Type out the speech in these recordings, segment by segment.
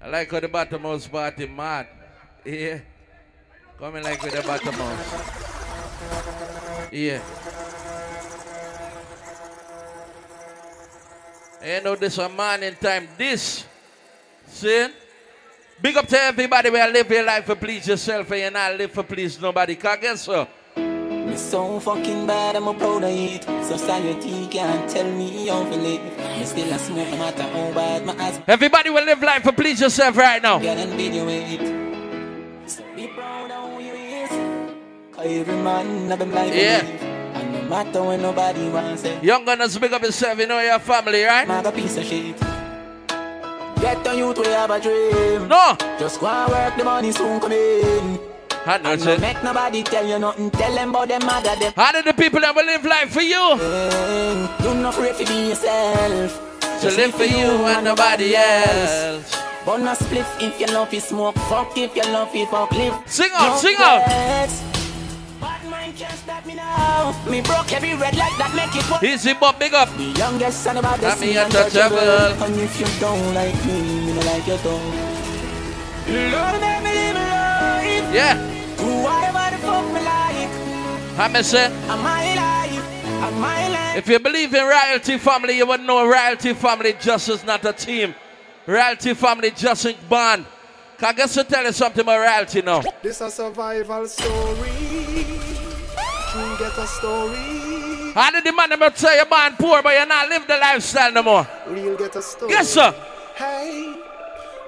I like how the bottom house party mad. Yeah. Coming like with the bottom house. Yeah. You know this a man in time. This. See? Big up to everybody where live your life for please yourself and you not live for please nobody. Cause guess what? So fucking bad, I'm a proud of it. Society can't tell me how to live. Me still a smoke, no matter how bad my ass. Everybody will live life for please yourself right now. Get and video it. So be proud of who you is. Cause every man have a life Yeah. And no matter when nobody wants it. Young gunners big up yourself, you know your family, right? Man, a piece of shit. Get on youth, we have a dream. No! Just go and work, the money soon come in. And no it. make nobody tell you nothing. Tell them about them mother, them. How did the people that will live life for you? Mm, you not afraid to be yourself. To live for you and nobody else. Burn a spliff if you love it, smoke. Fuck if you love it, fuck live. Sing out, No sing out. flex. Bad mind can't stop me now. Me broke every red light that make it work. Easy Bob, big up. The youngest son about Got me untouchable. And if you don't like me, me no like you don't. Lord, let me live life. Yeah. Do whatever the fuck me like. I'm going to say, I'm my life. I'm my life. if you believe in royalty family, you would know royalty family just is not a team. Royalty family just in band. Can I guess to tell you something about royalty now? This a survival story. True get a story. How did the man ever tell you born poor, but you're not live the lifestyle no more? Real get a story. Yes, sir. Hey.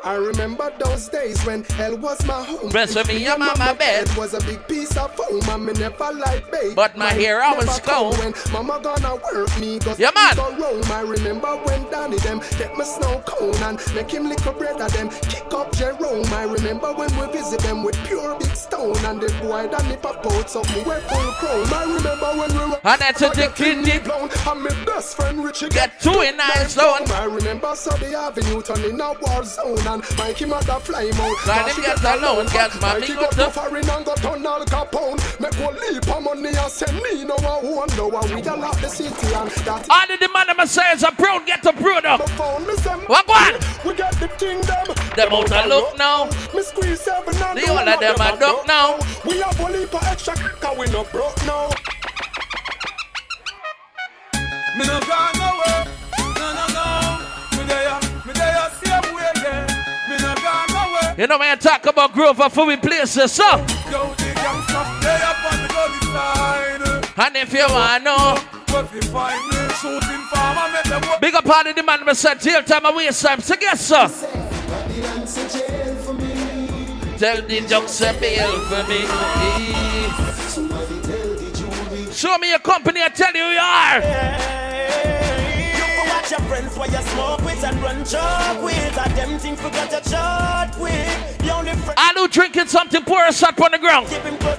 I remember those days when hell was my home. Rest of me, your mama bed. It was a big piece of foam and me never like bake. But my hair always cold. When mama gonna work me, cause Yeah, man. go roam. I remember when Danny them get me snow cone and make him lick a bread of them. Kick up Jerome. I remember when we visit them with pure big stone and the boy Danny pop out something we full chrome. I remember when we were And that's a dick kidney. blown and my best friend Richie Get two in nine stone. I remember Sunday Avenue turn in a war zone and Mikey mother fly mount. Glad him get alone, get my go to- to foreign and go turn Al Capone. Make one leap of money and send me no one who know how we a lock the city and that All did the man ever say is a brood, get a brood up. phone. Me say, What one? We got the thing them. Them out a look now. Me squeeze seven and The the of them a duck now. We have one leap of extra cause we no broke now. Me no gone nowhere. You know when you talk about growth of foreign places, so. Yo, the gangsta, they up on the gully side. And if you want to know, What if you find me shooting farmer, make them work. big up all of the man, I said, jail time and waste time. So guess, sir. Tell the to bail for me. Show me your company, I tell you who you are. For watch your friends while you smoke with and run joke with. And them things forgot your shot with. The only friend I do drinking something, pour a shot on the ground.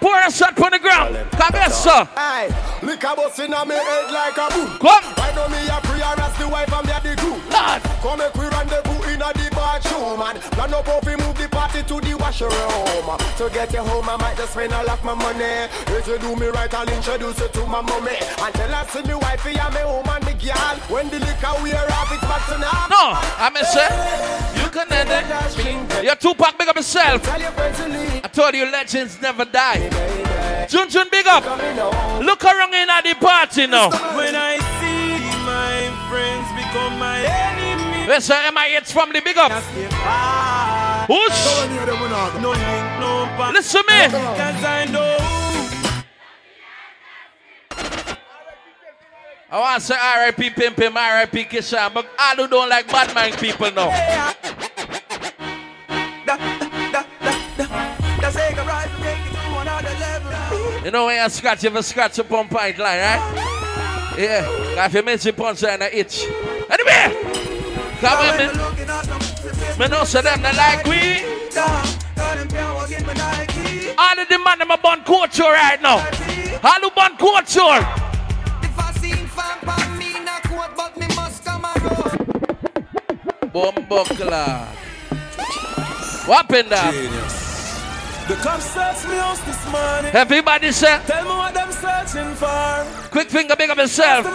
Pour a shot on the ground. Come here, sir. Aye, liquor bust inna me head like a boom. Come. Right now me a prayer as the wife and me a the crew. Lord. Come make we rendezvous the bathroom and plan up how we move the party to the washroom. To get you home, I might just spend all of my money. If you do me right, I'll introduce you to my mommy and tell her see me wifey and me home and me girl. When the liquor wear off, it's back to now. No, I'm going to say, you can end it. You're Tupac, big up yourself. Tell your friends to leave. I told you legends never die. Jun Jun, big up. Oh. Look around in at the party now. When I see my friends become my enemy, Listen, MIH family, big up. Whoosh. Listen me. I want to say RIP Pim Pim, RIP Kishan, but all who don't like bad mind people now. You know when you scratch, you have a scratch up on point line, right? Yeah. If you miss the punch line, it itch. Anyway, come with me. Looking at them, Me know say them they like we. down. Got them can't walk in my Nike. All of the man them a bun culture right now. All who bun culture. If I seen fan pan me not quote, but me must come around. Bumbuckler. What in that? The cops search me house this morning. Everybody say, Tell me what them searching for. quick finger, big up yourself.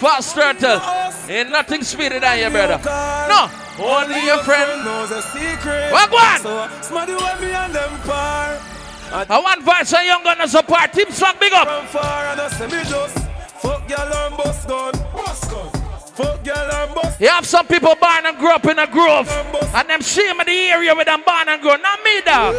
Fast turtle. Uh, ain't nothing sweeter than you, brother. No. Only your friend. knows a secret. What one? So, smarty with me and them par. I want voice and young gun as a part. Team song big up. From far and I say me just fuck girl and bust gun. Bust gun. Fuck girl and bust You have some people born and grew up in a grove. And them shame in the area where them born and grow. Not me, dog.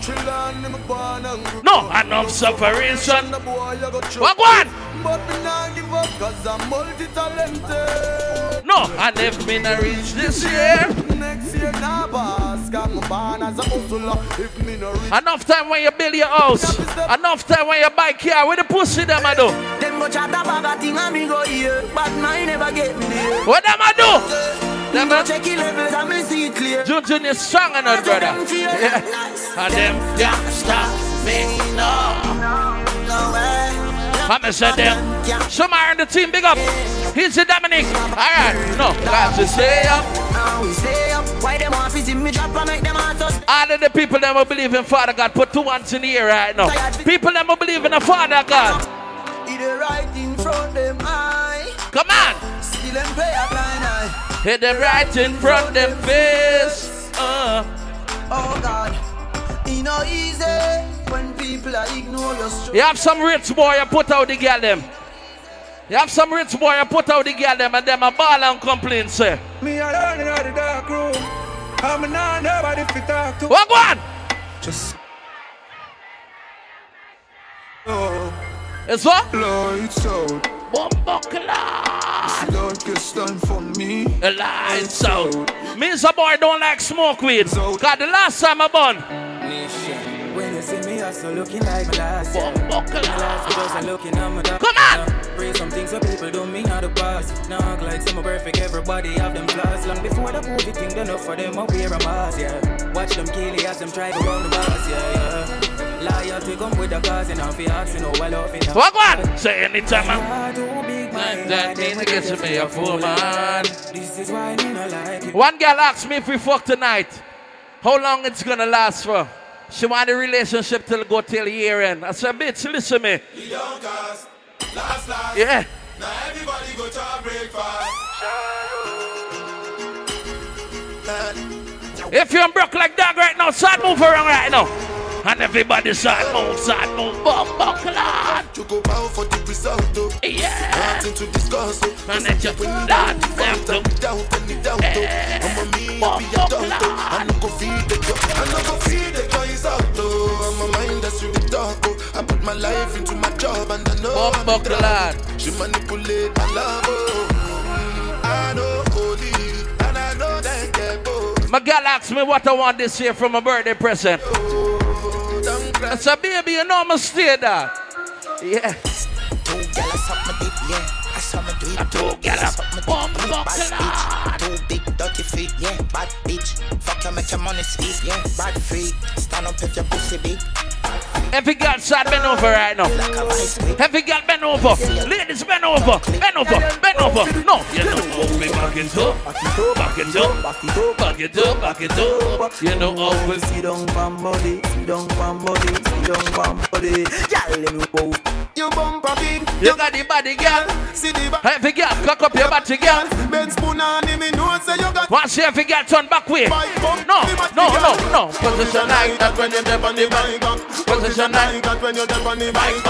Children, them born and grow. No, enough suffering, son. The boy, you go through. What one? But me not give up, cause I'm multi-talented. No, and if me not reach this year. Next year, boss, cause me born as a hustler. If me no reach, Enough time when you build your house. Enough time when you buy car. Where the pussy them I do? Them go chat about a thing and me go here, but mine never get me there. What them I do? Them Go check the levels and me see it clear. June Junior strong enough, brother. Yeah. And them stop me, no. No way. I'm say them. Some are in the team, big up. Here's the Dominic. Alright, no, got to stay up. Now we stay up. Why them want to see me drop and make them heart us? All of the people that will believe in Father God, put two hands in the air right now. People that will believe in the Father God. Right in front them eye. Come on. Still them play a blind eye. Hit them right in front them face. Uh. Oh God. It no easy when people are ignore your struggle. You have some rich boy, you put out the girl them. You have some rich boy, you put out the girl them, and them a ball and complain, say. Me alone in the dark room. I'm not nobody fit talk to. What one? Just oh, It's what? lights out. Bumbuckler. Darkest time for me. The lights out. Me as a boy don't like smoke weed. Cause the last time I bun. When you see me, I still looking like my last year. My last videos are looking at my dog. Come on. Pray some things so people don't mean how to pass. Now act like some perfect, everybody have them flaws. Long before the movie thing, they enough for them, I wear a mask, yeah. Watch them kill it as them try to run the bars, yeah, yeah. Liar, we come with the cause, and you ask, you know, I love it. What one? Say anytime I'm. I That means gets me a fool man. This is why me not like it. One girl asked me if we fuck tonight, how long it's gonna last for? She want the relationship till go till year end. I said, bitch, listen me. You don't cast. Last, last. Yeah. Now everybody go to breakfast. If you're broke like that right now, start move around right now. And everybody start move, start move, bum, on. You go bow for the result, though. Yeah. Nothing to discuss, though. And then just When you start down, them down, to- down, though. I'm a me, I be a doubt, though. Lord. I no go feed the joy. I no go feed the joys out, though. I'm a mind that's really dark, oh. I put my life into my job and I know Bump, I'm in. She manipulate my love, oh. Mm, I know holy, and I know that get both. My girl asked me what I want this year from a birthday present. Don't I said, baby, you know I'm stay there. Yeah. Two gyal a suck my dick, yeah. I saw me do it. Two gyal a suck my dick, bum bad buckle bitch. Two big dirty feet, yeah. Bad bitch. Fuck you, make your money speak, yeah. Bad freak. Stand up if your pussy big. Every girl start bend over right now. Like a vice. Every girl bend over. Ladies bend over. Bend over. Bend over. No, you know how we back it up. Back it up. Back it up. Back it up. Back it up. You know how we Sit down, pam body, sit down, pam body, sit down, pam body. Y'all let me go. You bumper big, You got the body, girl. see the back. Every girl, cock up your body, girl. Ben spoon on him, me know say you got Once every girl turn back way. No, no, no, no. Position like that when you're dead on the bike. Position like that when you're dead on the bike.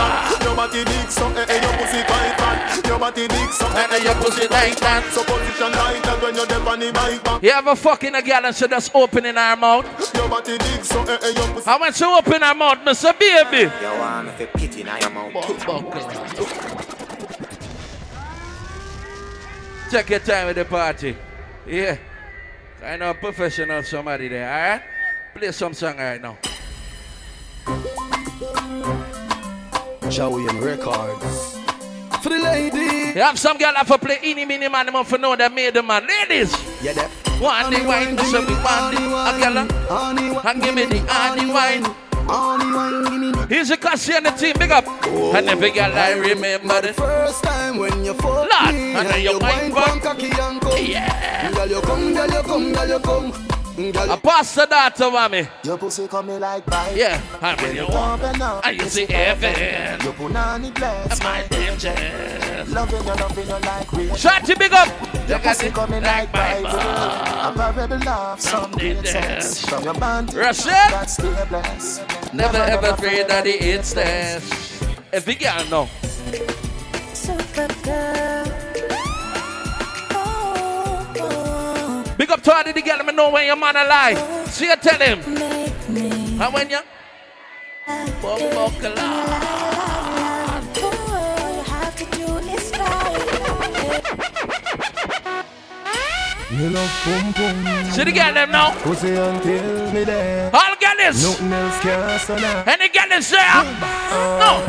Your body big, so eh, eh, your pussy quite fat. Your body big, so eh, and your pussy like that. so position like that when you're dead on the bike. You ever fucking a girl and she just opening her mouth? Your body big, so eh, eh, your pussy. And when she open her mouth, me say, baby. You want me to pity now your mouth. Take your time with the party. Yeah. I know professional somebody there, alright? Play some song right now. Joey and Records. For the lady. You have some girl have to play any mini man, them for know that made the man. Ladies, Yeah, that. one the wine, so we want the a girl, uh, wine. and give me the honey wine. Honey wine, give me the Here's the Cassie and the team, big up. And every girl I remember the first time when you fuck Lord, me and then you wine back. from cocky and come. Yeah. Girl, you come, girl, you come, girl, you come. Girl, pass the daughter for me. your pussy coming like pipe. Yeah, and when you walk, Open up, and you see heaven. Your punani bless. My angel. Loving you, loving you like real. Shut you big up. Your You pussy it coming like like Bible. Bible. A parable love, some Something great sex. From your band, Rush it. God stay blessed. Never ever afraid that the hits test. If you can know. Big up to all the girl, let me know when your man alive. See you tell him. And when you You love boom boom. See the girl them now. Pussy until me there. All girls. Nothing else can stand Any girls there? No.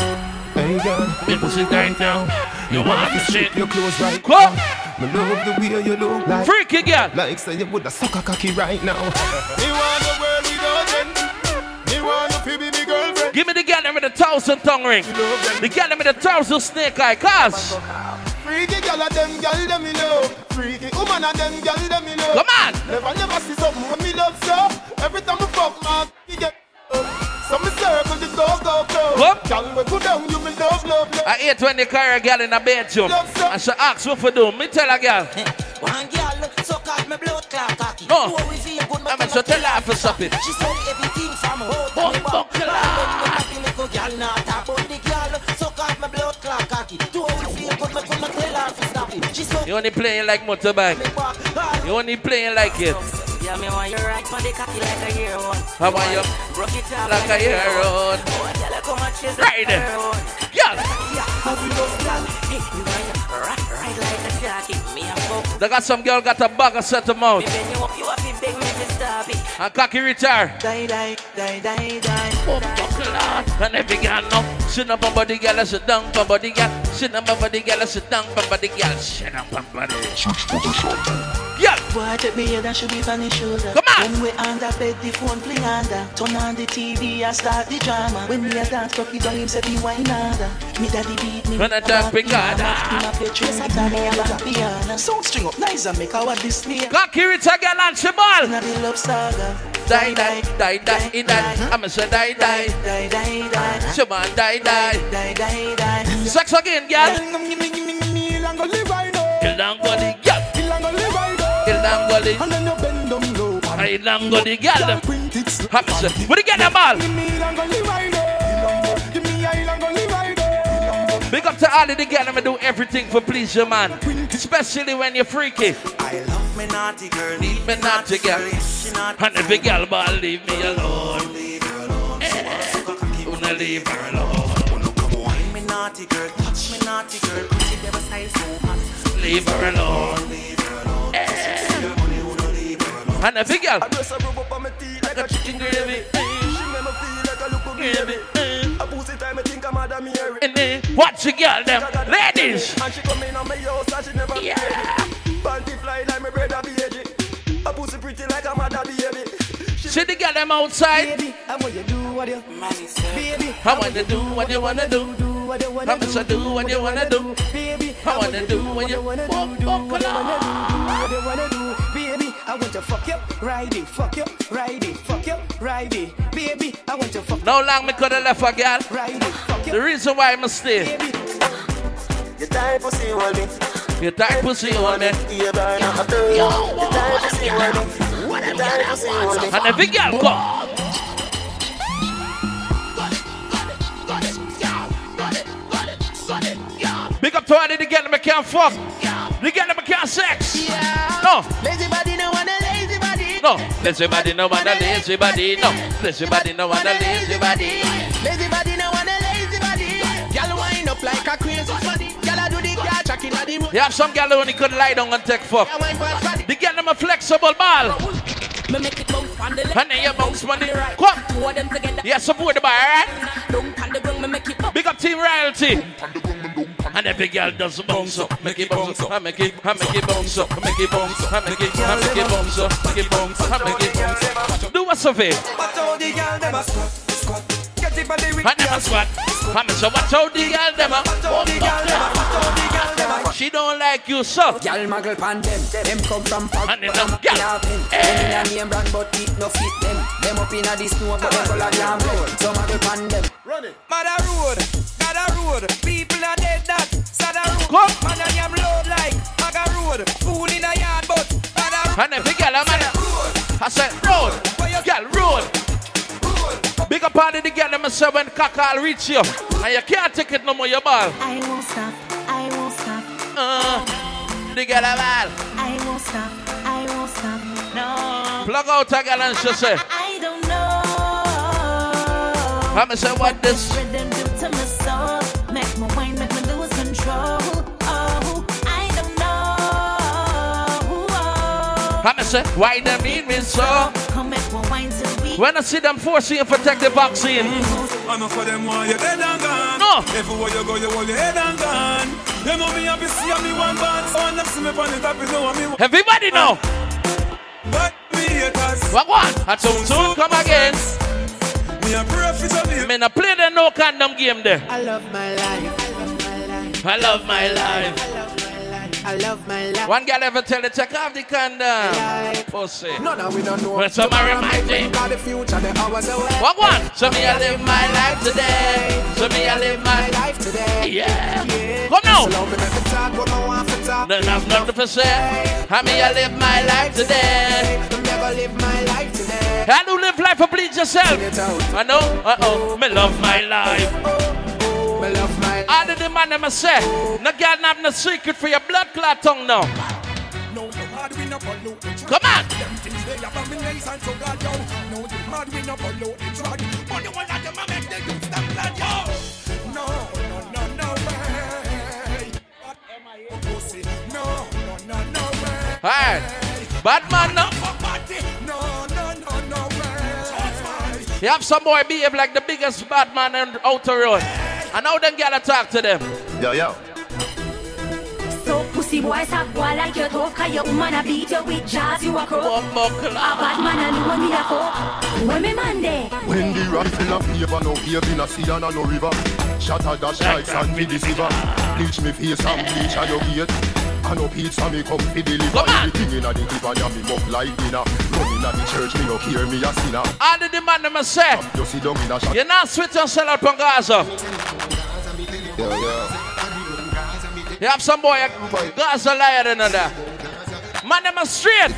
Hey girl, Your pussy tight now. You want to shit. your clothes right. Come. Me love the way you look like. Freaky girl. Like say you woulda suck a sucker cocky right now. Me want the world without end. Me want to be me girlfriend. Give me the girl with the thousand tongue ring. The girl them with the thousand snake eye. Cause. Freaky girl of them girl them me love. Freaky woman of them girl them me love. Come on. Never never see something when me love so. Every time we fuck my you get. So me circle the go go go. What? Girl down, you me love love love. I hate when they carry a girl in a bedroom. And she asks what for do. Me tell a girl. One girl suck out my blood clot cocky. No. We feel good, I mean, so tell her for stop it. She said everything from home. Bum, bum, clot. Girl not talk about girl suck out my blood clot cocky. Do how feel good, me could not tell her to stop it. She suck You only playing like motorbike. me back. You only playing like it. Yeah, me want you right on the cocky like a year one. How about you? Broke it up Like a year old. Oh, tell her come and chase Right like a there. year one. Girl. Yeah, how we love girl. Hey, me want you right, right like a jockey. Me a fuck. They got some girl got a bag of set them out. Me bend you up, you have to beg me to stop it. And cocky retire. Die, die, die, die, die. And every girl know. Sit up on body girl, sit down on body girl. Sit up on body girl, sit down on body girl. Sit up on body. Yeah. Boy, take me and should be on his shoulder. Come on. When we under bed, the phone play under. Turn on the TV and start the drama. When me a dance, cocky down him say be wine harder. Me daddy beat me. When I dance, Picard. piano. Him a play trumpet and me a back piano. Sound string up nice and make our display. Cocky retire girl and she ball. Inna the love saga. Die, die, die, die, die, die. I'ma say die, die. die, die, die. Die, die. Die, die, die. Sex again, girl. Gimme, gimme, gimme, Kill down go the. And then you bend them low. I down go the girl. Print it slow. Happy say. What you get them all? Gimme, he long go live right now. Gimme, he long go live right now. Big up to all of the girl that do everything for please your man. Especially when you're freaky. I love me naughty girl, Leave me naughty girl. Yes, she naughty And every girl but leave me alone. leave her alone. She wanna suck a cocky, Wanna leave her alone. wanna come wine me naughty girl, touch me naughty girl. Pretty devil style so hot. Leave her alone. Leave her alone. And every girl. I just a rub up on my teeth like a chicken gravy. She make me feel like a look baby. A pussy time I think I'm Madam Mary. And then watch the girl them. Ladies. And she come in on my house and she never Yeah. baby. Panty fly like my brother baby. A pussy pretty like a mother baby. She See the girl them outside. baby, I want you do what you baby. I wanna do what you wanna do. Do what you wanna do. do what you wanna do. Baby, I wanna do what you wanna do. Bum, Do what you wanna do. Do what you wanna do. Baby, I want to fuck you, ride it, fuck you, ride it, fuck you, ride it. Baby, I want to fuck you. No long me could have left a girl. ride it, fuck The you, reason why I must stay. baby. You type pussy hold me. You tight pussy on me. You burn up a bird. You type pussy hold me. You type pussy hold me. And every girl come. Big up to all the girl that can't fuck. The girl that can't sex. No, Lazy body, no one a lazy body. No. Lazy body, no want a lazy body. No, lazy body, no want a lazy body. Lazy body, no one a lazy body. Girl wind up like a crazy body. Girl I do the car track in the mood. You have some girl who only could lie down and take fuck. I wine. The girl them a flexible ball. Me make it bounce on the left. And then you bounce money. Come. Two of them together. Yeah, support the bar, alright? Don't on the ground, me make it bounce. Big up Team Royalty. And every girl does bounce up, make it bounce up, I make it, I make it bounce up, make it bounce up, I make it, I make it bounce up, make it bounce up, I make it bounce up. Do what's of it? Watch out the girl them a squat, squat. Get it body with I never squat. I'm so watch out the girl them a. Watch out the girl them a, watch out the girl them a. She don't like you, so. Girl muggle pan them, them come from Pog And then them from girl. Yarpin. Eh, in a name brand, but it no fit them. Them up inna the snow, but them go like yam road. Some a grip on them. Run it. Mother road, Mother road. People are dead that. Sada road. Come. Man and yam load like Maga road. Fool in a yard, but Mother road. And every girl, man. I said, road. Girl, road. Up on the girl, them say when caca reach you. And you can't take it no more, your ball. I won't stop, I won't stop. Uh, the girl, a ball. I won't stop, I won't stop. No. Plug out a girl and she say, I don't know. I'm say, what this? Rhythm do to my soul. Make my wine, make me lose control. Oh, I don't know. I'm say, why they mean me so? When I see them forcing you to take the vaccine. Enough for them want you dead and gone. No. Everywhere you go, you hold your head and gone. Them know me happy see me one band. So when them see me on the top, you know me. Everybody know. But me haters. What what? I soon soon come again. Me a pray for your name. Me not play the no condom game there. I love my life. I love my life. I love my life. I love my life. I love my life. One girl ever tell you take off the condom. Pussy. No, no, we don't know. When somebody remind me. Got the future, the hours away. What one? So me I live my life today. So me I live my life today. Yeah. Come now. So love me, make me talk, but no for talk. Don't have nothing to say. I me I live my life today. I'm never live my life today. I do live life for please yourself. I know. Uh oh. Me love my life. Me love my All of the man them say, no girl have no secret for your blood clot tongue now. No, hard we no follow the track. Come on. Them things they abomination so God yo. No, the hard we no follow the track. But the one that them a make the youth them glad yo. No, no, no, no way. What am I a pussy? No, no, no, no way. Alright. Bad man. No, no, no, no way. You have some boy behave like the biggest bad man on outer road. And now them gotta talk to them. Yo, yo. So pussy boy, stop boy like you tough. Cause your woman a beat you with jazz, you a crook. A bad man and know me a fuck. When me man there. When the rifle of favor no wave in a sea and a no river Shatter the strikes and me deceiver Bleach me face and bleach a your gate I no pizza me come fi deliver Everything inna the clip and ya me muck like dinner Run inna the church me no hear me a sinner All of the man them a say, You sit down in a shot you not switch and sell out from Gaza. Yo, yo You have some boy, Gaza liar than that. Man them a straight.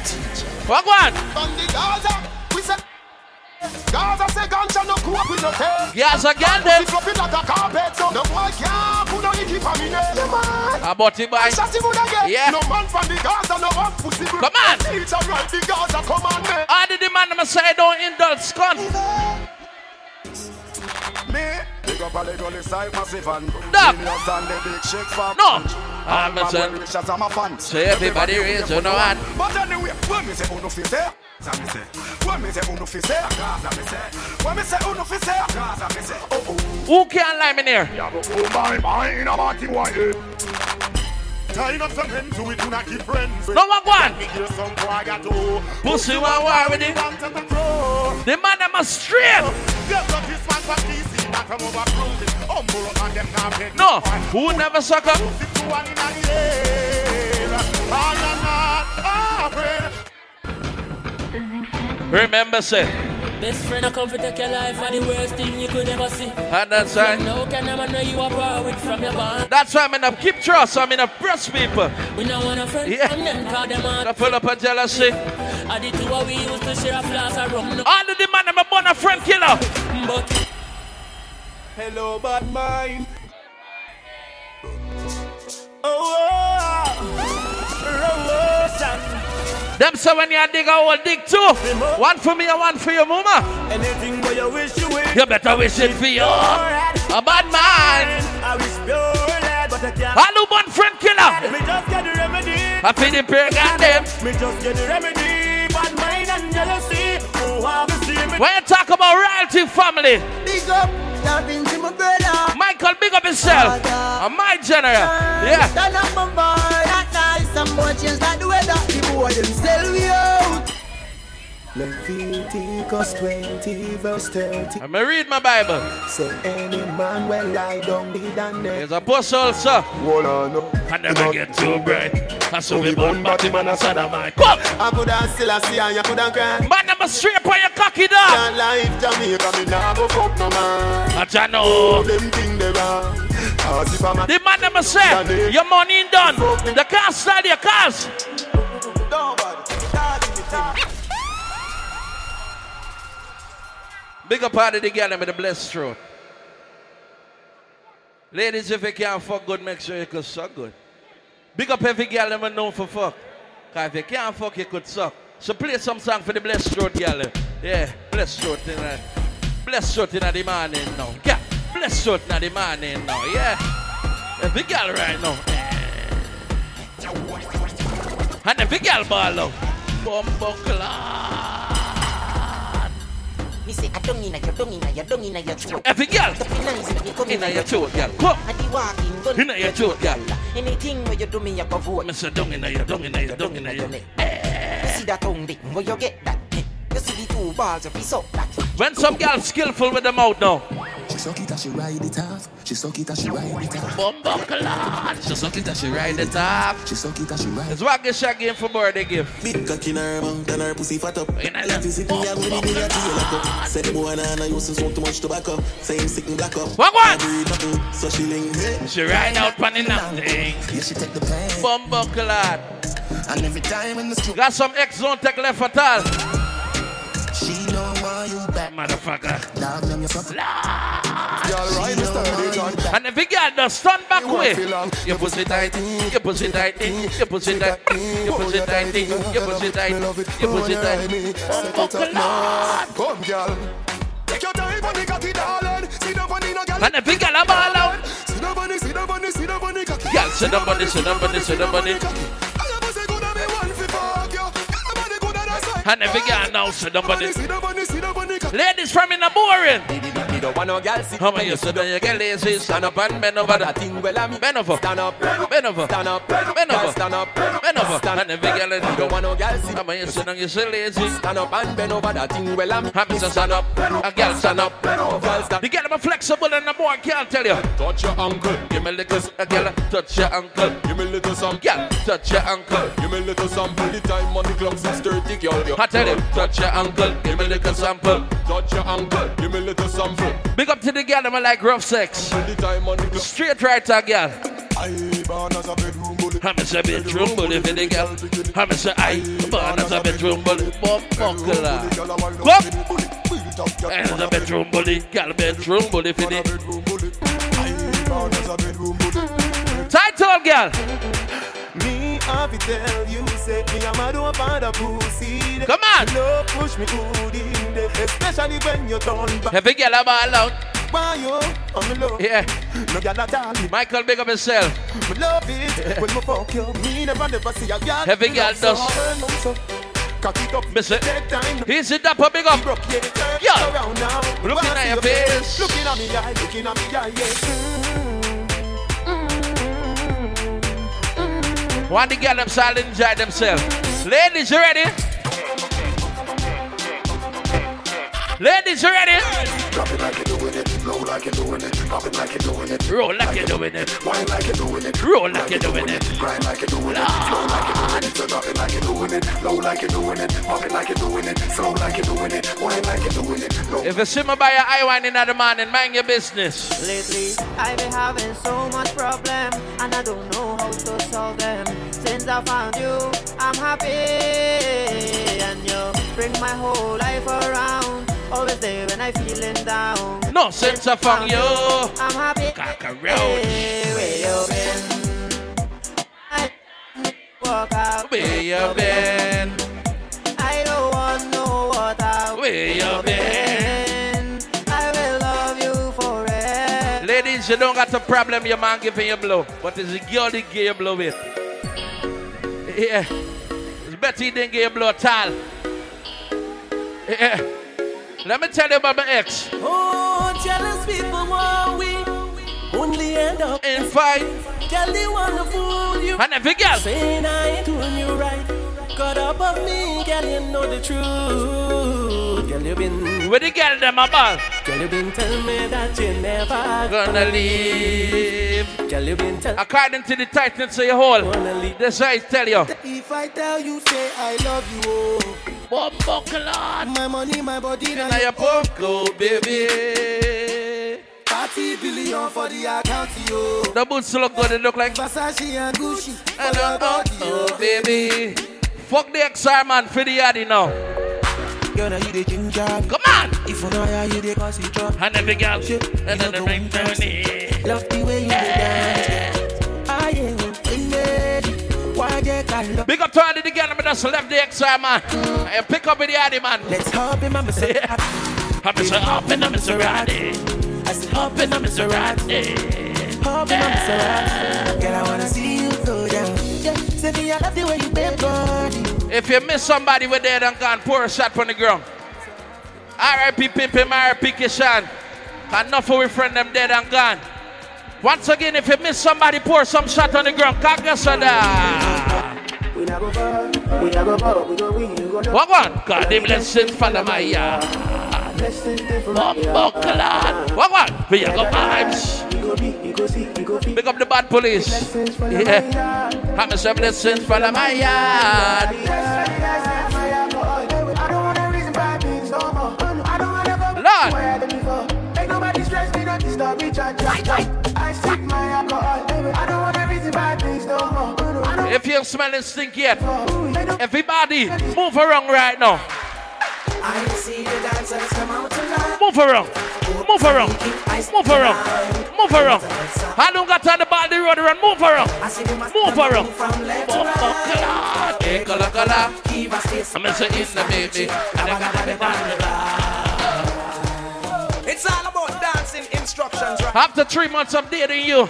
What one? From the Gaza We say Gaza say ganja no cook with no tail Gaza girl them. Pick up it like a carpet so No boy can't put no icky for me name Yeah man About it boy. Shotty would again Yeah. No man from the Gaza no one pussy Come on. It's a right the Gaza come on me All of the man them a say don't indulge scum. Me, big up a little this side massive and Dog. Genius and the big shake from No. I'm I'm a son. I'm a fan. So everybody raise your hand. But anyway, when me say uno fi say? Gaza me say? When me say uno fi say? Gaza me say? When me say uno fi say? Gaza me say? Oh oh. Who can lie in here? Ya go pull my mind about you why Tying up some ends who we do not keep friends No one one. Me hear some boy got Pussy one war with it. To The man them a straight. Get up this man for easy Not from over cruising Humble up and them can't No. Who never suck up? Pussy to one in the air I am not afraid Remember say. Best friend I come to take your life and the worst thing you could ever see. And that's right. No can a man know you are power with from your bond. That's why I'm in a keep trust. I'm in a press people. We don't want a friend Yeah. and then call them I out. pull up a jealousy. I did two of we used to share a flask of rum. No, All of the man them a born a friend killer. but Hello, bad mind. Them say when you dig a hole, dig two. One for me and one for your mama. Anything where you wish you wish. You better wish it for you. A bad man. I wish pure lad, but I can't. Hello, one friend killer. Me just get the remedy. I feel the pain prayer goddamn. Me just get the remedy. Bad mind and jealousy. Oh, have you seen me? When you talk about royalty family, Big up, nothing to my brother. Michael, big up yourself. And my general. Yeah. Some boy change like the weather. The boy them sell we out. Leviticus 20 verse 30. I'm gonna read my Bible. Say any man will lie down be damned. There's apostle, sir. Hold on, no. I never get too bright. I saw me born body man outside of my Come! I could have still a see and you could have cry. Man, I'm a straight on your cocky dog. Can't life Jamaica, me nah go fuck no man. I know. Them thing they wrong. The man never say your money ain't done. The car slide your cars. Big up part of the girl with the blessed throat. Ladies, if you can't fuck good, make sure you can suck good. Big up every girl that known for fuck. Cause if you can't fuck, you could suck. So play some song for the blessed throat girl. Yeah, blessed throat the, blessed throat in the morning now. Yeah, blessed throat in eh, the morning now. Yeah, every girl right now. Eh. And every girl ball out. Bumbo Me say I don't a your don't in a your don't in a your throat. Every girl Stop in nice when you come in your throat, girl. Come. I be walking gun your throat, girl. Anything where you do me, I go vote. Me say dung in your, dung in your, dung in your. You see that tongue big, where you get that? You see the two balls of piece up that. When some girl skillful with the mouth now. She suck it and she ride it off. She suck it and she ride it off. Bumbo She suck it and she ride it off. She suck it and she ride It's what get shaggy in for birthday gift. Big cock in her mouth and her pussy fat up. In a Like visit me and when the day I lock up. Said the boy nah nah used to smoke too much tobacco. Say him sick and black up. What what? So she link. Hey. She ride out on the nothing. Yeah, she take the pain. Bumbo And every time in the street, Got some ex don't take left at all. she know why you back. Motherfucker. Dog them you suck. Y'all right, Mr. Religion. And if you girl just stand back way. want feel long. Your pussy tight, your pussy tight, your pussy tight, your pussy tight, your pussy tight, Me love it your when pussy you tight. me. Oh, set it up now. Come, girl. Take your time on the cocky, darling. See the bunny, no girl. And if you girl a ball out. See the bunny, see the bunny, see the bunny cocky. Girl, and me want fi fuck you. Girl, the body and I say. And if you girl now, sit down, buddy. See the bunny, see the bunny cocky. Ladies from in the boring. You don't want no girl sit How many you down, you get lazy, stand up and bend over that. thing well I'm Bend over, Stand up, bend over, stand up, bend over, stand up, bend over. And if you girl in don't want no girl sit How many you down, you sit lazy. Stand up and bend over that thing well I'm me. Say stand up, a girl stand up. Girl stand The girl am flexible and the boy can't tell you. Touch your uncle, Give me a little, a girl, touch your ankle. give me little some. Girl, touch your ankle. Give me little sample, the time on the clock 6.30, girl I tell you, touch your ankle. Give me a little sample. Touch your uncle, give me a little sample Big up to the girl, I'm like rough sex. Straight right, girl. I as a bedroom bully I'm a bedroom bully for the girl. I'm a say born as a bedroom bully. Bum buckler. Come. And a bedroom bully, girl bedroom bully for the. Title girl. Me to tell you, say me a mad over the pussy. Come on. No push me good in there, especially when you turn back. Girl a ball out. Why you on me love? Yeah. No girl at all. Michael, big up yourself. Me love it when me fuck you. Me never never see a girl. Every girl so does. burn up so. Cock it up. Miss it. He's up, a big up. Yeah, turn Yeah. around now. Looking at your face. Looking at me eye, looking at me eye, yeah. Want the girl them silent enjoy themselves. Ladies, you ready? Ladies, you ready? Drop it like you're doing it, flow like you're doing it, pop it like you're doing it, Roll like you're doing it. wine like you're doing it, Roll like you're doing it. grind like you're doing it, flow like you're doing it, so drop it like you're doing it, flow like you're doing it, pop it like you're doing it, slow like you're doing it, wine like you're doing it, If you see me by your eye wine in the morning, mind your business. Lately, I've been having so much problem, and I don't know how to solve them. Since I found you, I'm happy, and you bring my whole life around. Always there when I feeling down. No sense of fun, you. I'm happy. Hey, where you been? I walk out. Where you been? I don't want no water. Where you been? I will love you forever. Ladies, you don't got a problem your man giving you blow. But it's the girl that give you blow with. Yeah. It's better he didn't give you blow at all. Yeah. Let me tell you about my ex. Oh, jealous people want we only end up in fight. Girl, they wanna fool you. And every girl saying I ain't doing you right. Got up of me, girl, you know the truth. you been? Where the girl them about? Girl, you been tell me that you never Gonna leave. Girl, you been tell According to the tightness of your hole, that's why I tell you. If I tell you, say I love you, oh. My money, my body, now your poco, baby. 30 billion for the account, yo. The boots look good, they look like Versace and Gucci. I don't know, oh, baby. Fuck the XR man for the yardie now. Girl, now you the ginger. Come on. If you know how you the cause it drop. And every girl, and then the ring down here. Love the way you dance. I ain't ah, Big up to all the girl that just left the XR man. And pick up with the yardie man. Let's hop in my Maserati. In hop in a Maserati. I said Hop in a Maserati. hop in my Maserati. Girl, I wanna see you go down. Say me I love the way you bend body. If you miss somebody with dead and gone, pour a shot on the ground. R.I.P. Pimpin, R.I.P. Kishan. Enough of we friend them dead and gone. Once again, if you miss somebody, pour some shot on the ground. Kagasoda. We far, we not go far, we go win, you go know. What one? God, the blessings follow my yard. Blessings dey for Bumbo. What one? We are go vibes. We go be, we go see, we go feel. Pick up the bad police. Yeah. Have me some blessings follow my yard. I stress me, not disturb me, chat, chat, chat. I stick my alcohol. I don't wanna reason bad things no more. I don't If you're smelling stink yet, everybody move around right now. I see the dancers come out tonight. Move around. Move around. Move around. Move around. I don't got on the body road run. Move around. Move around. Bumbo clad. Hey, color, color. I'm gonna say in the baby. And I got the It's all about dancing instructions, right? After three months of dating you,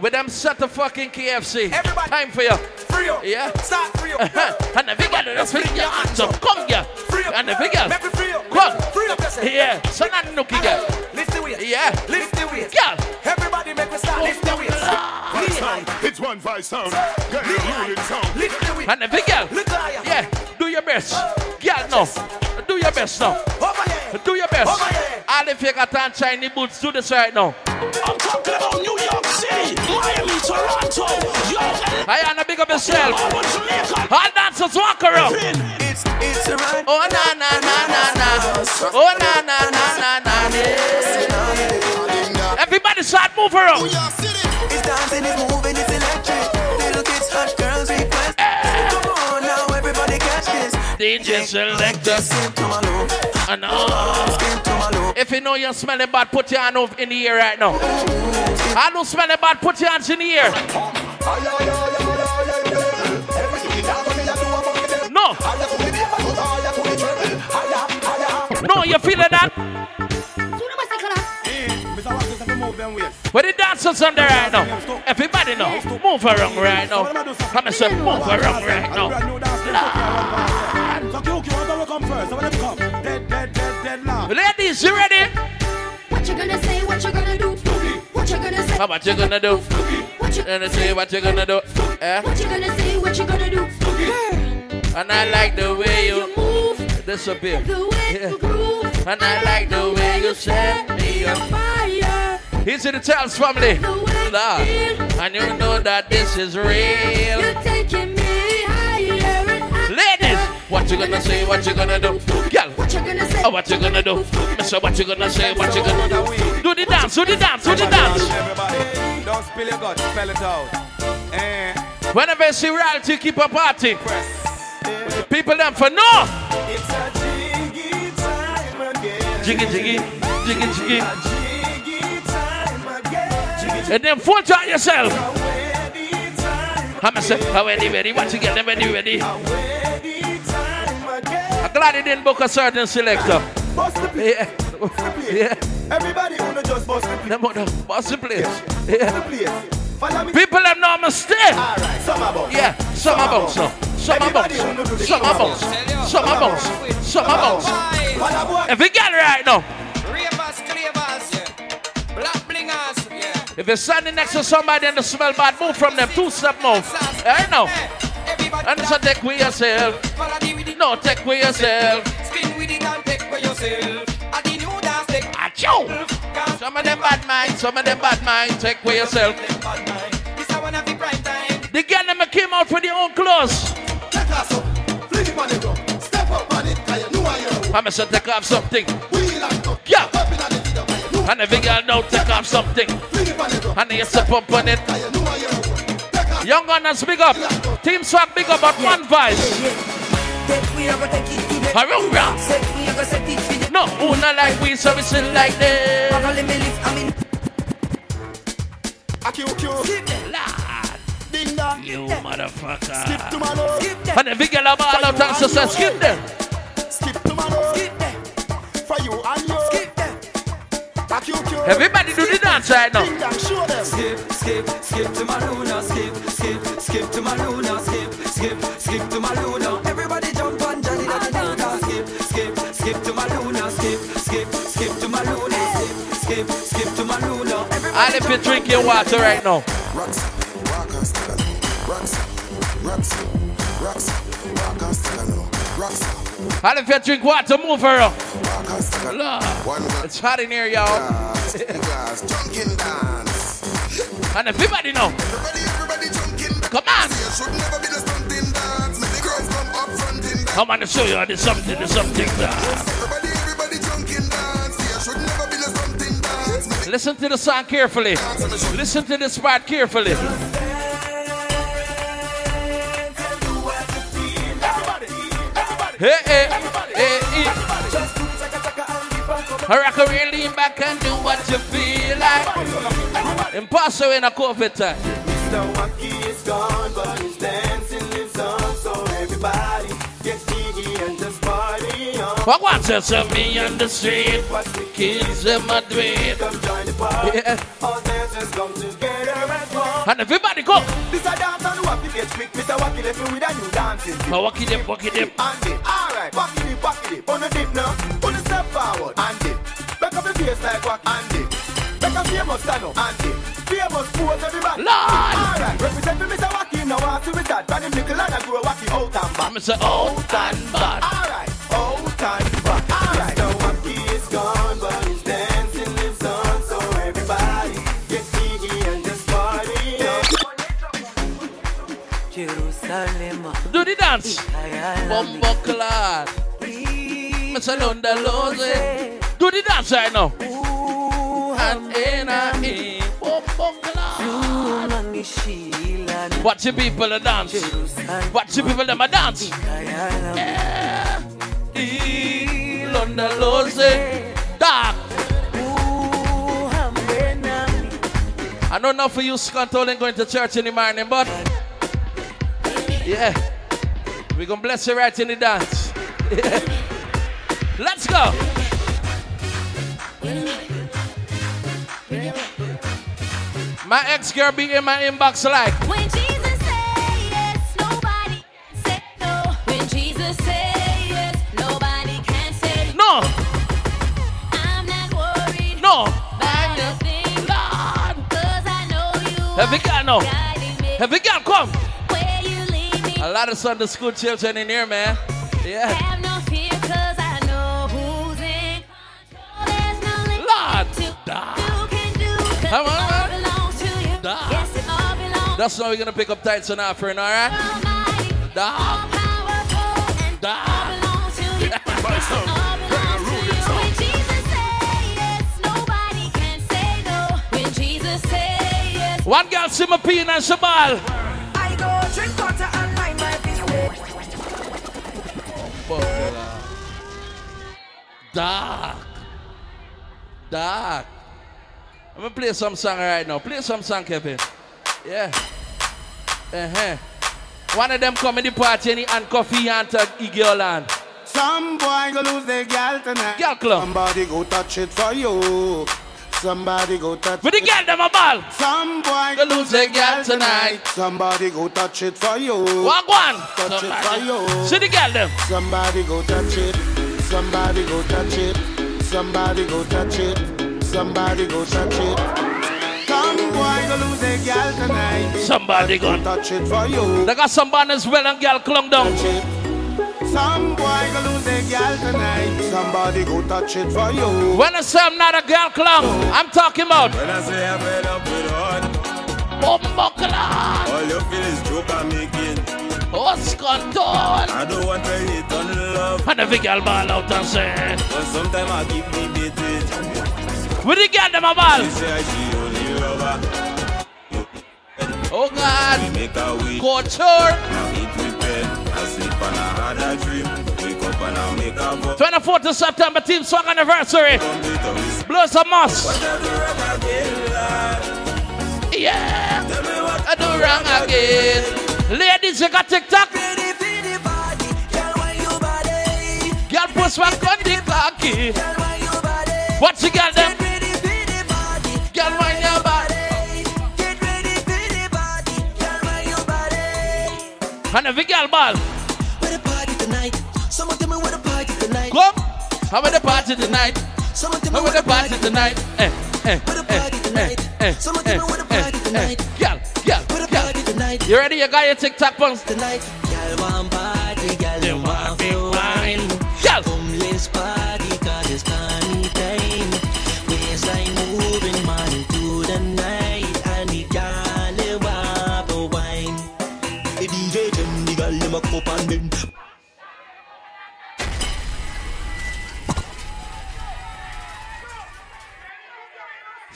with them set the fucking KFC. Everybody. Time for you. Free up. Yeah. Start free up. and if you got it, fling your hands up. Come here. free And if you got Make me free up. Come. Free up yourself. Yeah. So not nookie girl. Lift the weight. Yeah. Lift the weight. Girl. Everybody make me start. Lift the weight. Knee high. It's one five sound. Get Knee a high. rolling sound. Lift the weight. And if you got Look higher. Yeah. Do your best. Oh. Girl, no. Do your best now. Over here. Do your best. Over here. All if you got on shiny boots, do this right now. I'm talking about New York City, Miami, Toronto, yo, I wanna big up yourself. Over Jamaica. All dancers walk around. It's, it's a run. Oh na na na na na. Oh na na na na na. yeah. Everybody start move around. It's dancing, it's moving, it's electric. Little kids, hot girls request. DJ selector. And uh, if you know you're smelling bad, put your hand in the air right now. I don't smell it bad, put your hands in the air. No. No, you feeling that? Where the dancers on there right now? Everybody know. Move around right now. Come and say, move around right now. Ladies, you ready? What you gonna say? What you gonna do? What you gonna say? What you gonna do? What you Gonna say what you gonna do? Eh? What you gonna say? What you gonna do? And I like the way you move, disappear. the way Yeah. you groove, And I like the way you set me up. fire. Here's to the Charles family. Lord. And you know that this is real. You're taking what you gonna say? What you gonna do? Girl, What you gonna say? oh, what you gonna do? Mister, what you gonna say? What you gonna do? Do the dance, do the dance, do the dance. Everybody, don't spill your guts, spell it out. Eh, Whenever you see reality, keep a party. People them for no. it's a jiggy time again. Jiggy, jiggy, jiggy, jiggy. Jiggy time again. And then full time yourself. Ready time, I'm say, how ready, ready? What you get them ready, ready? ready time again. I'm glad he didn't book a certain selector. Bust the place, Yeah. Yeah. everybody wanna just bust the place. Them mother, boss the place. Bust the Yeah. place. Follow me. People have no mistake. Alright, some about. Yeah, some are bounce now. Some are bounce. Some are bounce. Some are bounce. Some are bounce. Follow boy. If you get it right now, Ravers, clavers, black blingers, yeah. if you're standing next to somebody and they smell bad, move from them. Two step move. Right now. Everybody And so take with yourself. follow me with it. No, take with yourself. Spin with it and take yourself. I the new dance take. Achoo! Some of them bad mind, some of them bad mind. Take for yourself. This I wanna be prime time. The girl them came out for their own clothes. Take us up, fling it on the ground. Step up on it, you know I am. I'm to take off something. We like Yeah. up in the video, cause you know And every girl now take off something. Fling it on the ground. And you step up on it. Young gunners big up. Team swag big up, but to the Harunga. The No, not like we, so sing like this. Skip you motherfucker. to my love. Skip And every girl about out and so say, skip them. Skip to my love. Skip them For you and you. Skip them. Everybody do the dance right now. Skip, skip, skip to my Luna. Skip, skip, skip to my Luna. Skip, skip, skip to my Luna. Everybody jump on Johnny da da da da. Skip, skip, skip to my Luna. Skip, skip, skip to my Luna. Skip, skip, skip to my Luna. All if you're drinking water right now. Rocks, rock and. Rocks, rocks, rocks, and. Rocks, if you drink water, move her up. rock and stick on. Lord, One glass, it's hot in here, y'all. two glass. And everybody know. Everybody, everybody drunken dance. Come on. Come on to show you something, there's something everybody drunken dance. Listen to the song carefully. Listen to this part carefully. Hey, hey, hey, hey. I can really lean back and do what you feel like. Impossible in a COVID time. Mr. Wacky is gone, but his dancing lives on. So everybody get jiggy and just party on. What wants us of me on the street? Watch the Kids in Madrid. come join the party. Yeah. All dancers come together as one. And everybody go. This a dance on the Wacky get quick. Mr. Wacky left me with a new dancing. Now walk it up, walk it. And dip. Alright, wacky dip, wacky dip. On the dip now. On the step forward. And dip. Back up the face like wacky. And dip. Back up famous stand up. And dip. Famous pose everybody. Lord. Alright, represent for Mr. Wacky. Now I see with that. Brand him nickel and I grow wacky out and back. I'm say out and bad. Alright, out and back. Alright, Mr. Wacky is gone, but his dancing lives on. So everybody get jiggy and just party. Jerusalem Do the dance. Ikayalami Bumbo clad. Mr. Lunda Lose. Do the dance right now. And in a in. Bumbo clad. Umangishila Watch the people a dance. Watch the people them a dance. Yeah. Lunda Lose. Dark. I know enough for you Scott ain't going to church in the morning, but yeah, we gonna bless you right in the dance. Yeah. Let's go. My ex girl be in my inbox like, you Have you got no? guiding me. Have you got come? Where you me, A lot of Sunday school children in here, man. Yeah, have no fear 'cause I know who's in control. There's no limit Lord. to you can do 'cause Come on, man. to. Yes, it all belongs that's how we're gonna pick up tights and offering, all right? Da, all powerful, and da. One girl see my peen and she ball. I go drink water and mind my business Dark. Dark. I'm gonna play some song right now. Play some song, Kevin. Yeah. Uh-huh. One of them come in the party and he handcuff he and tag Iggy Holland. Some boy go lose their gal tonight. Girl club. Somebody go touch it for you. Somebody go touch it For the girl them a ball. Some boy Go lose their gal tonight. Somebody go touch it for you. Walk one. Touch it for you. See the girl them. Somebody go touch it. Somebody go touch it. Somebody go touch it. Somebody go touch it. Some boy go lose a gal tonight. Somebody go. Touch it for you. They got some banners well and girl clung down. Touch it. Some boy go lose their girl tonight. Somebody go touch it for you. When I say I'm not a girl clown, I'm talking about. When I say I'm fed up with hard, Bumbuckler. all you feel is joke I'm making. Oh, Oscondon. I don't want to hate on love, And every girl ball out and say, but sometimes I keep me baited. With the girl them a ball. She say she only love her. Oh God. We make a week. Couture. Now eat pen. I sleep and I had a dream. Wake up and I make a vow. 24th of September, Team Swag anniversary. Blow some moss. Yeah. I do wrong again. Ladies, you got TikTok? Girl, push back on the cocky. What you got them? And every girl ball. Some of them are with a party tonight. Come. How about the party tonight? Some of them How are the party party tonight? Eh, eh, eh, party eh, tonight. eh, Some of eh, them are with eh, party eh. tonight. Girl, girl, a girl. party tonight. You ready? You got your TikTok phones? Tonight. Girl want party, girl them want to wine. wine. Girl. Come let's party,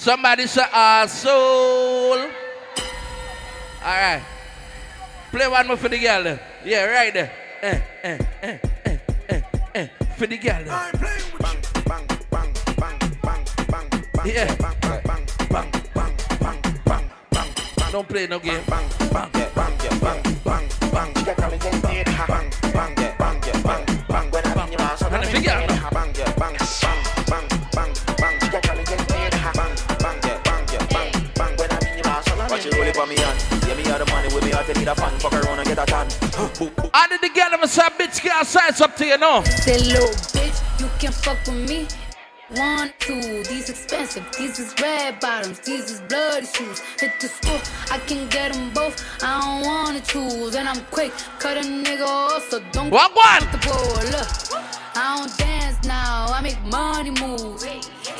Somebody say, ah, soul. All right. Play one more for the girl. then. Yeah, right there. Eh, eh, eh, eh, eh, eh. For the girl. then. Yeah. Don't play no game. And if you get no. Watch it roll it for me on. Yeah, me have the money with me, I need a fan. Fuck around and get a tan. I did the girl them say, bitch, get outside, it's up to you now. Say, little bitch, you can fuck with me. One, two, these expensive, these is red bottoms, these is bloody shoes. Hit the school, I can get them both, I don't wanna choose. And I'm quick, cut a nigga off, so don't Walk one. the ball. Look, I don't dance now, I make money moves.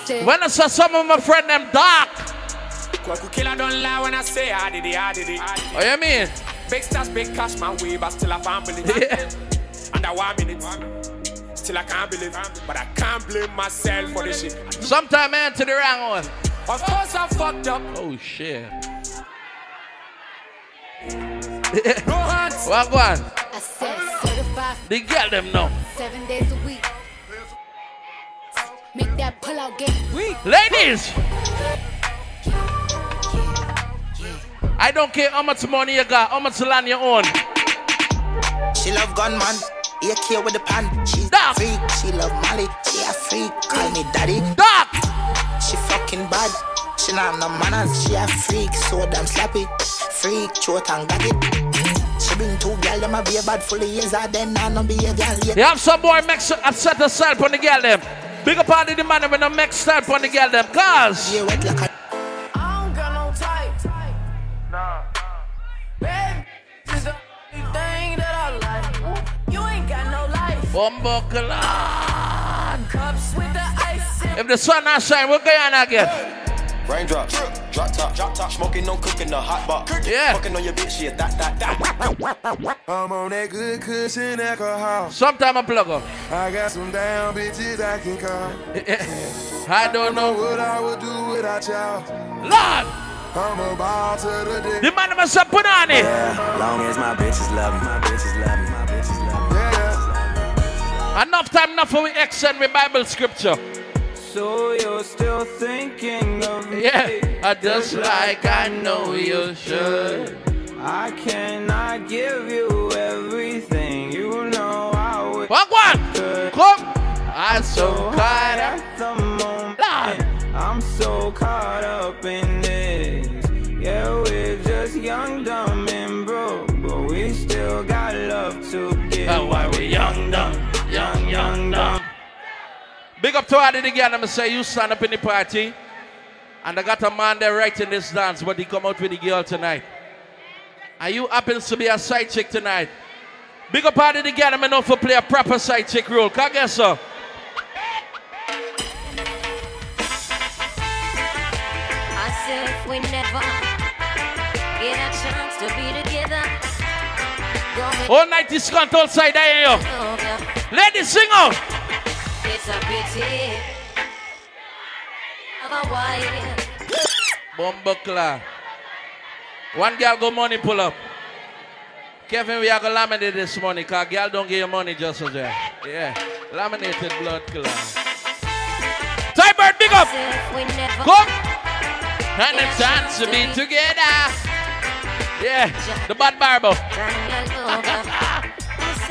Say, When I saw some of my friend them dark. Kwaku killer don't lie when I say I did it, I did it. What oh, you mean? Big stars, big cash, my way, but still I can't believe Yeah. Under one minute, still I can't believe But I can't blame myself for this shit. Sometime man to the wrong one. Of course I fucked up. Oh shit. No hands. Walk one. I said certified The girl them know. seven days a week. Make that pull out game weak. Ladies. I don't care how much money you got, how much land you own. She love gunman, AK with the pan. She's Doc. freak. She love Molly. She a freak. Call me daddy. She fucking bad. She not no manners. She a freak. So damn slappy. Freak, short and got it. She bring two girl them a be a bad full of years. and Then I no be a girl yet. You have some boy make so- upset herself on the girl them. Big up all the man when I make style on the girl them. Cause Yeah, wet like a no life. Bumbuckland. Cups with the ice If the sun not shine, we'll go on again. Raindrop, drop top, drop top, smoking, no cooking, the hot box. Yeah. Fucking on your bitch, yeah, that, that, that. I'm on that good cushion alcohol. Sometime I plug up. I got some down bitches I can call. I don't know. what I would do without y'all. Lord. I'm a ball to the day. The man must have put on it. Long as my bitches love me, my bitches love me, Enough time enough for we extend with Bible scripture. So you're still thinking of me? Yeah, I just like I know you should. I cannot give you everything. You know I would. Walk one. Come. I'm so hard caught at the moment. I'm so caught up in this. Yeah, we're just young, dumb, and broke, but we still got love to give. Oh, why we young, dumb, young, young, dumb. Big up to all the girl, I'ma say you stand up in the party. And I got a man there writing this dance, but he come out with the girl tonight. And you happens to be a side chick tonight. Big up all the girl, I know for play a proper side chick role. Can I guess so? I said if we never get a chance to be together, All night is cunt outside, I hear you. Oh, Ladies, sing out. It's a pity. Otherwise, Bumbuckler. One girl go money pull up. Kevin, we are going to laminate this money because girl don't give you money just as well. Yeah. Laminated blood killer. Tybird, big up. Come. And it's time to be together. Yeah. The bad barber.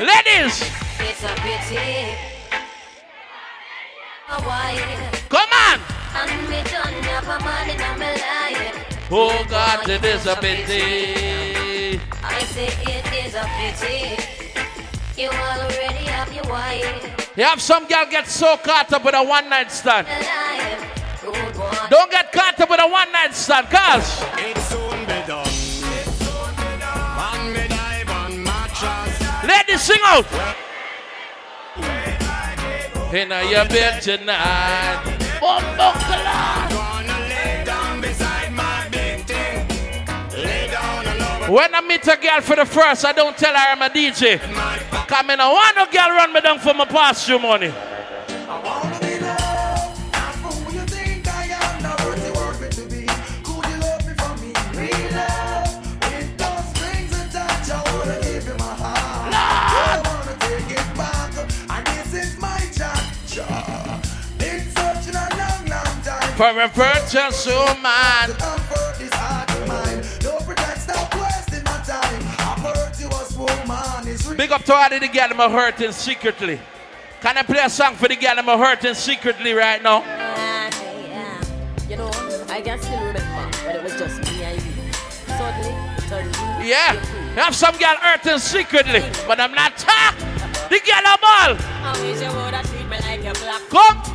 Ladies. It's a pity. Come on. and me done have a man in my life. Oh God, it is a pity. I say it is a pity. You already have your wife. You have some girl get so caught up with a one night stand. Alive. Good boy. Don't get caught up with a one night stand, cause It soon be done. Man me dive on mattress. ladies sing out. In your bed tonight. When I meet a girl for the first, I don't tell her I'm a DJ. Come in, I want no girl run me down for my past money. For a purchase woman. Big up to all the girl I'm hurting secretly. Can I play a song for the girl I'm hurting secretly right now? You know, I can still remember when it was just me and you. Suddenly, it. Yeah. You have some girl hurting secretly, but I'm not talk. The girl I'm all. I wish you would have treated me like a black. Come.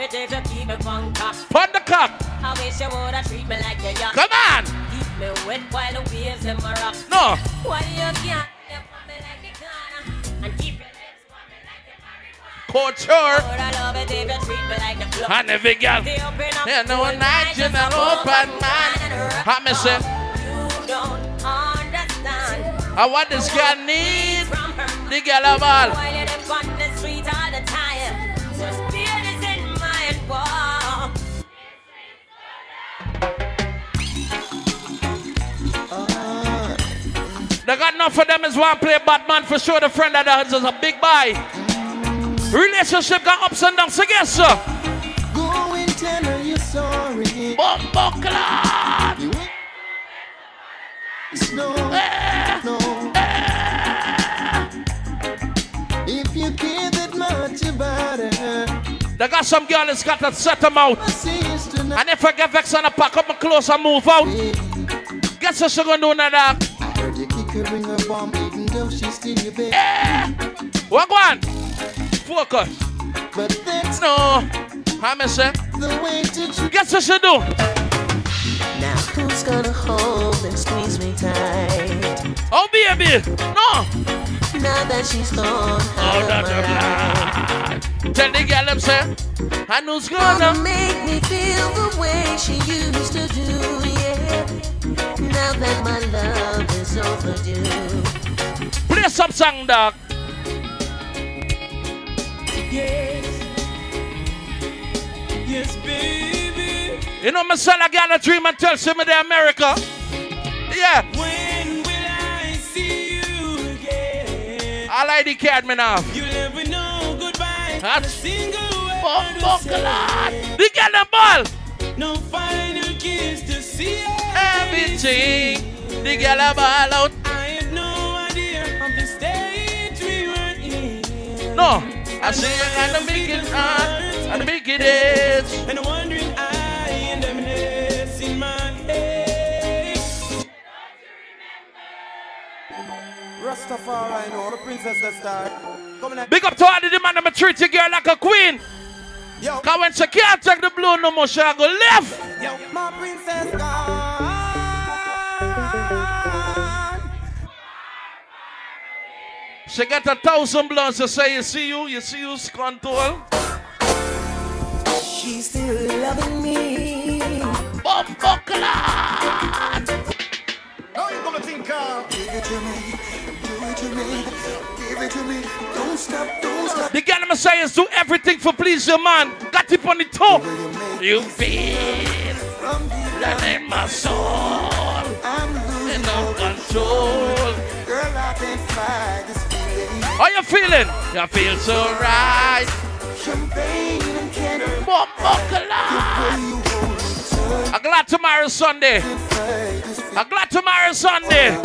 I would have loved it if you keep me cock. Put the cock. I wish you would have treated me like a yacht. Come on. Keep me wet while the waves in my rock. No. Why you can't step on me like the corner and keep your Couture. Would I love it if you treat me like the club. And. They open up Yeah, no full night you not open mind. How me say? You don't understand. I what this girl need. The girl I'm all. They got enough of them as one play Batman for sure. The friend of theirs is a big buy. Relationship got ups and downs, I guess, sir. Go and tell her you're sorry. Bumbuckler. No, no. If you care that much about her, They got some girl that's got to set them out. And if I get vexed and I pack up my clothes and move out, guess what she gonna do now, dog? Heard you kick her in even though she's still your baby. Eh! What one? Focus. But that's no. How me say? The way to Guess what she do? Now who's gonna hold and squeeze me tight? Oh baby, no. Now that she's gone, Oh, that's a blood. Tell the girl them say, and who's gonna make me feel the way she used to do, yeah. Now that my love play some song, dog? Yes. Yes, baby. You know, me sell a girl a dream and tell she me the America. Yeah. When will I see you again? I like the card me now. You'll never know goodbye. That's a single word Bumbuckler. The ball. No final kiss to see Everything. The girl a ball out. I had no idea of the stage we were in. No. I see you got the biggest heart and the biggest. And I'm wondering, I and emptiness in my head. Rastafari, you know, the princess the star. Big up to all the man that treat your girl like a queen. Yo. Cause when she can't take the blue no more, she go left. Yo, my princess gone. She got a thousand blunts to say, you see you, you see you's control. She's still loving me. Bumbuckler! Now you gonna think of Give it to me, do it to me, give it to me. Don't stop, don't stop. The girl Messiahs do everything for please your man. Got it on the toe. You feel that in my soul. I'm in no control. Girl, I can't fight this feeling. How you feeling? You feel so right. Champagne and! I'm glad tomorrow's Sunday. I'm glad tomorrow's Sunday.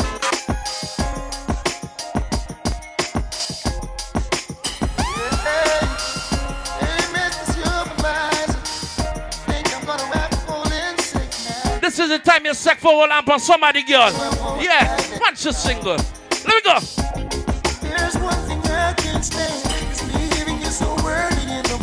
This is the time you suck for hold on for somebody, girl. Yeah, watch the single. Let me go. Can't stand. It's leaving you so in the.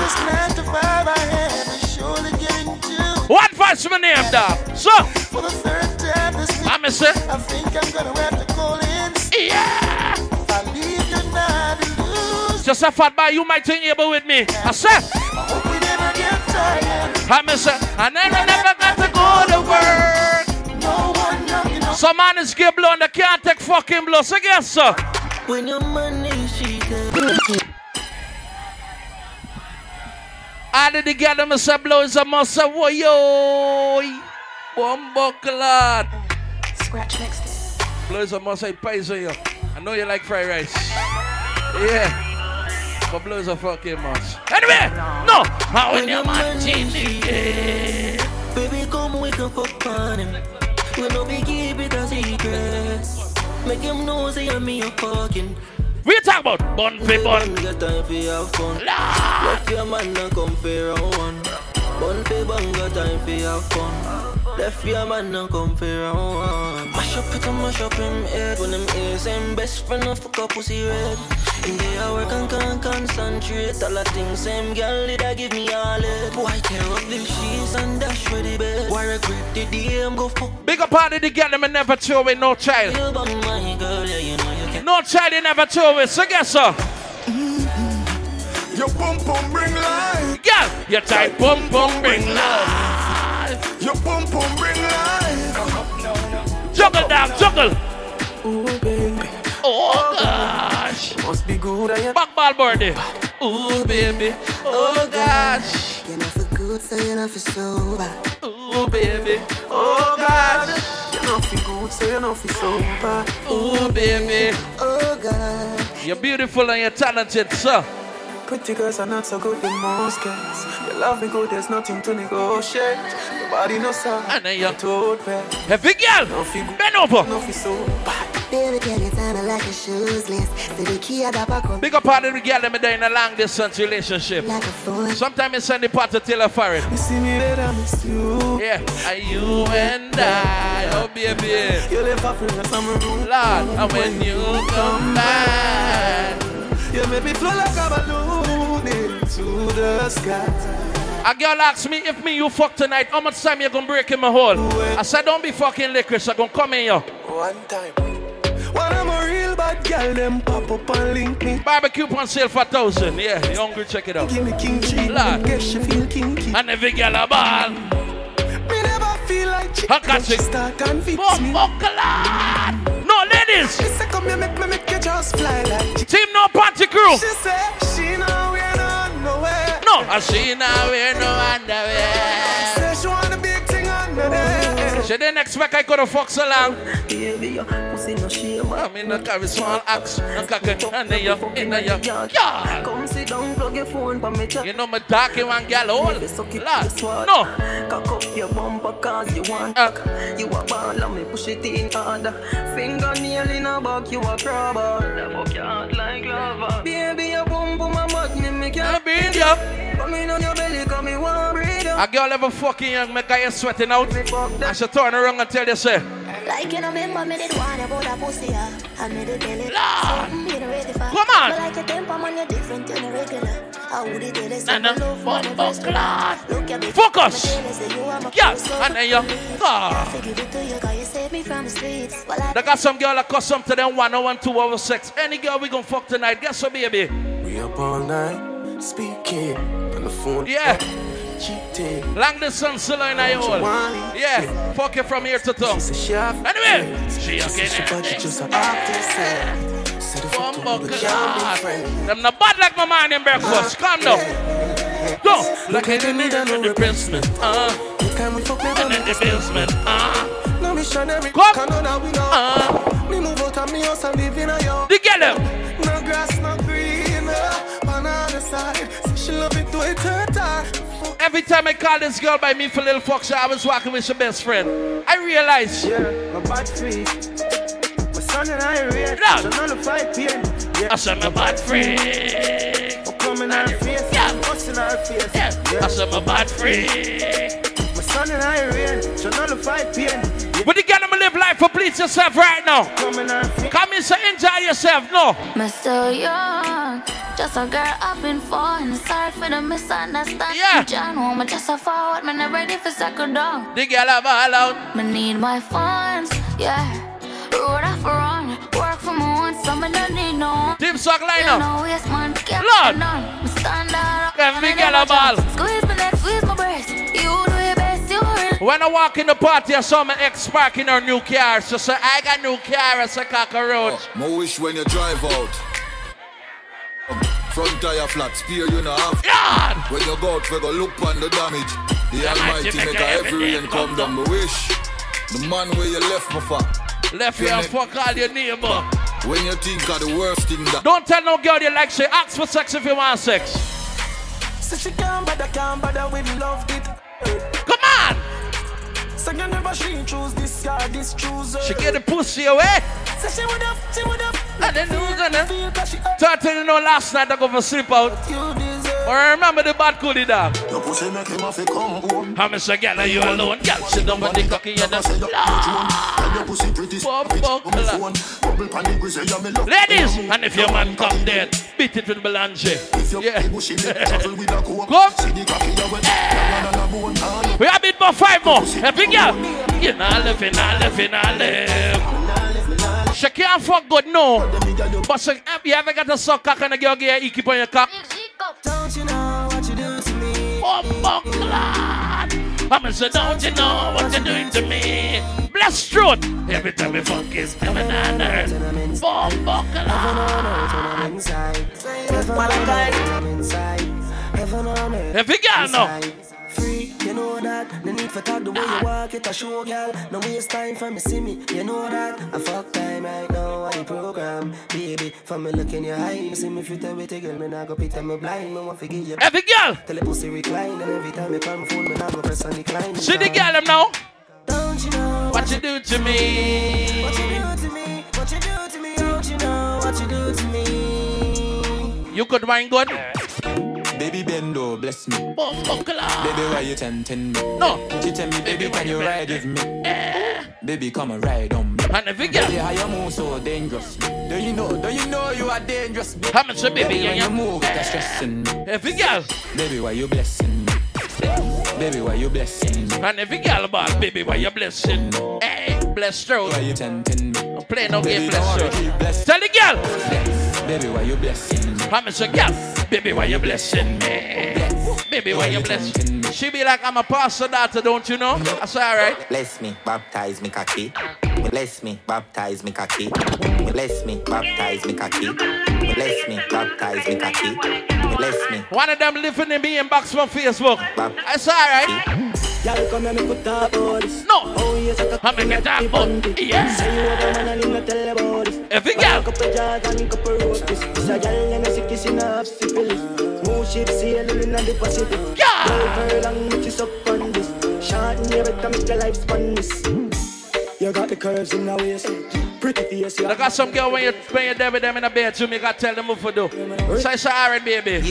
This nine to five I have is surely getting due. What advice my name, dog? So, For the third time this week, I miss it. I think I'm gonna have to call in. Yeah. If I leave you now to just a fat boy, you might think able with me. I said, I hope we never get tired. I miss it. I never, never got to go to work. No one knocking on. Some man is get blown, they can't take fucking blow. So guess so. When your money she I did the get them say blow is a say whoa yo. Bumbuckler. Scratch next. Blow is a say pays on you. I know you like fried rice. Yeah. But blow is a fucking must. Anyway, no. How when your it. Baby, come we can fuck on him. We no be keep it a secret. Make him know say I'm me a fucking. We talk about bun for bun. Got time for have fun. Left your man and come for round one. Bun for bun, got time for have fun. Left your man and come for round one. Oh, oh. Mash up it and mash up him head. When him ears him best friend of fuck up pussy red. In the hour can can concentrate. All the things same girl did I give me all it. Boy tear up the sheets and dash with the bed. Why regret the day I'm go fuck. Big up party to get them and never throw away no child. You bum my girl, yeah you know you can. No child you never throw away. So guess so. Your pum pum bring life. Girl, your tight bum bum bring life. Your pum pum bring life. Juggle down, juggle. Ooh baby. Oh gosh. Must be good I Back ball birdie. Ooh baby. Oh, oh gosh. You know for good, so you know for sober. Ooh baby. Oh gosh. You know for good, so you know for sober. Ooh baby. Oh God. You're beautiful and you're talented, sir. Pretty girls are not so good in most cases. You love me good, there's nothing to negotiate. Nobody knows how. Ah, and then you're told back. Heavy girl. No feel good, Bend over. no feel so bad. Baby, can you tell like a shoes list? The key of the back of Big up party to get them in a long distance relationship. like a phone. Sometimes you send the part to Taylor Farrell. You see me there, I miss you. Yeah, are you and I, oh baby. You live up in the summer room. Lord, and when you come back. You make me flow like a balloon into the sky. A girl asked me if me you fuck tonight, how much time you gonna break in my hole? I said don't be fucking licorice, I gonna come in here. One time. When I'm a real bad girl, them pop up and link me. Barbecue on sale for a thousand. Yeah, you hungry? Check it out. Give me king treatment, Lord. guess she feel kinky. And every girl a ball. Me never feel like chick, can but she start and fix me. Bumbuckler! No, ladies! She say come here, make me make you just fly like chick. Team no party crew! She say she know nowhere. No, I see now wear no underwear. Say She didn't expect I could have fucked so long. Baby, your pussy no shame. I mean, I carry small axe and cock it and then you in the yeah. Come sit down, plug your phone for me. You know me talking one gal hole. Baby, Lord, to the swat. no. Cock up your bumper cause you want Uh. You a ball and me push it in harder Fingernail in a back, you a crabber Fuck your heart like lava Baby, your bum bum a mat me make you I breathe ya. Come in on your belly, come me want breathe ya A girl ever fucking young, make her sweating out. And she turn around and tell you, say, Like you know, remember me did want about a pussy, yeah. I made it tell it. Lord. Something you ready for. Come on. But like your temper, man, you're different than a regular. I I would it tell us And I'm a love bum first clad. Look at me. Focus. Me tell you, say you are my Yeah, first love. and then you. Ah. I give it to you 'cause you saved me from the streets. Well, I They got some girl that custom to them one, one, two over six. Any girl we gon' fuck tonight, guess what, baby? We up all night, speaking on the phone. Yeah. Cheating. Long distance still in your hole. Yeah, fuck it from here to tongue. Anyway, she again. she just a artist. Said if I Bumbo told her, clad. Them not bad like my man in breakfast. Calm down. Go. Look at the need in the basement. Uh. Can we fuck me in the basement. Uh. No missionary, Come. Canada we know. Uh. Me move out of me house and live in a yo. The girl them. No grass, Every time I call this girl by me for little fox, I was walking with your best friend. I realize. Yeah, my bad free. My son and I read. Yeah. So none of fight pain. Yeah. I said my bad friend. I'm coming on her face. Yeah. I'm busting her face. Yeah. I said my bad friend. My son and I read. So none of fight pain. But the girl I'm live life for please yourself right now. Coming on her face. Come in, say enjoy yourself. No. Me still young, just a girl up in fun. Sorry for the misunderstanding. Yeah. John, home, just a forward, man, I'm ready for second down. The girl have all out. Me need my funds, yeah. Road off run, work for my own, so me don't need no. Team Sock line You up. know, waste man, get Lord. Me stand out, Every and girl a ball. Squeeze my neck, squeeze my breast. You When I walk in the party, I saw my ex parking her new car. So say, I got new car as a cockroach. Oh, my wish when you drive out. Front tire flat, spear you know have. God. When you go out, we go look on the damage. The Yeah, Almighty make make a every every rain rain come come down. My wish. The man where you left me for. Left here and fuck all your neighbor. When you think of the worst thing that. Don't tell no girl you like, say, ask for sex if you want sex. So she can't bother, can't bother with love it. So you never she choose this guy, this chooser. She get the pussy away. So she would have, she would have. And then who's gonna? She hurt Thought you know last night I go for sleep out. Or remember the bad coolie dog. Your pussy make him have to come home. How much a girl are you alone? Girl, sit down with the cocky and the Tell your pussy pretty Bum, bitch bum, on my clap. phone. Bubble pan the grizzly, yeah, me love Ladies, and if your man come dead, beat it with Belange. Yeah. bushy lip, travel with a comb. Come. See the cocky, you wet. Yeah, man, and a bone. We have bit more five more. Every girl, you not live, you live, you live. She can't fuck good, no. But she, have you ever got a suck cock and a girl get keep on your cock? Don't you know what you do to me? Oh, fuck, lad. I'm say, don't you know what you're doing to me? Bless truth. Every time we fuck is coming on earth. Bomb buckle. I'm inside. Heaven on earth, I'm inside. Heaven on earth. Every girl know. Inside. Free, you know that. No need for talk the way you walk, it a show, girl. No waste time for me, see me, you know that. I fuck time right now the program, baby. For me look in your eyes, see me fit with a girl, me nah go pit me blind, me want to give you. Every girl. Tell the pussy recline, and every time you call my phone, me nah go press on decline. See the girl them now. Don't you know What you do to me? what you do to me? What you do to me? Don't you know what you do to me? You could wine good. Baby Bendo, bless me. Baby, why you tempting me? No. She tell me, baby, can you ride with me? Eh. Baby, come and ride on me. And every girl. Baby, how you move so dangerous? Don't you know? Don't you know you are dangerous? Baby? How much a baby, Baby, when you move, it's eh. stressing me. Eh, every girl. Baby, why you blessing me? Baby, why you blessing me? And every girl boss, baby, why you blessing? Hey, bless throat. Why you tempting me? Play no Baby, game, bless throat. Tell the girl. Baby, why you blessing me? How much a girl? Baby, why you blessing me? Baby, why you blessing me? She be like, I'm a pastor daughter, don't you know? I say, all right. Bless me, baptize me kaki. Bless me, baptize me kaki. Bless me, baptize me kaki. Bless me, baptize me kaki. Bless me. One of them living in me inbox from Facebook. I say, all right. Y'all come and me put about this. No. Oh yes, I got I'm gonna yeah. Say you man and him not tell about this. Every girl. couple jars and couple roses. This a girl and a sick kissing half syphilis. Smooth ship sailing in the Pacific. Yeah. Her long make you suck on this. Short and you better make your life span this. You got the curves in the waist. Pretty face, you I got some girl when you when you there with them in the bedroom, you got to tell them what to do. I say, all right, baby.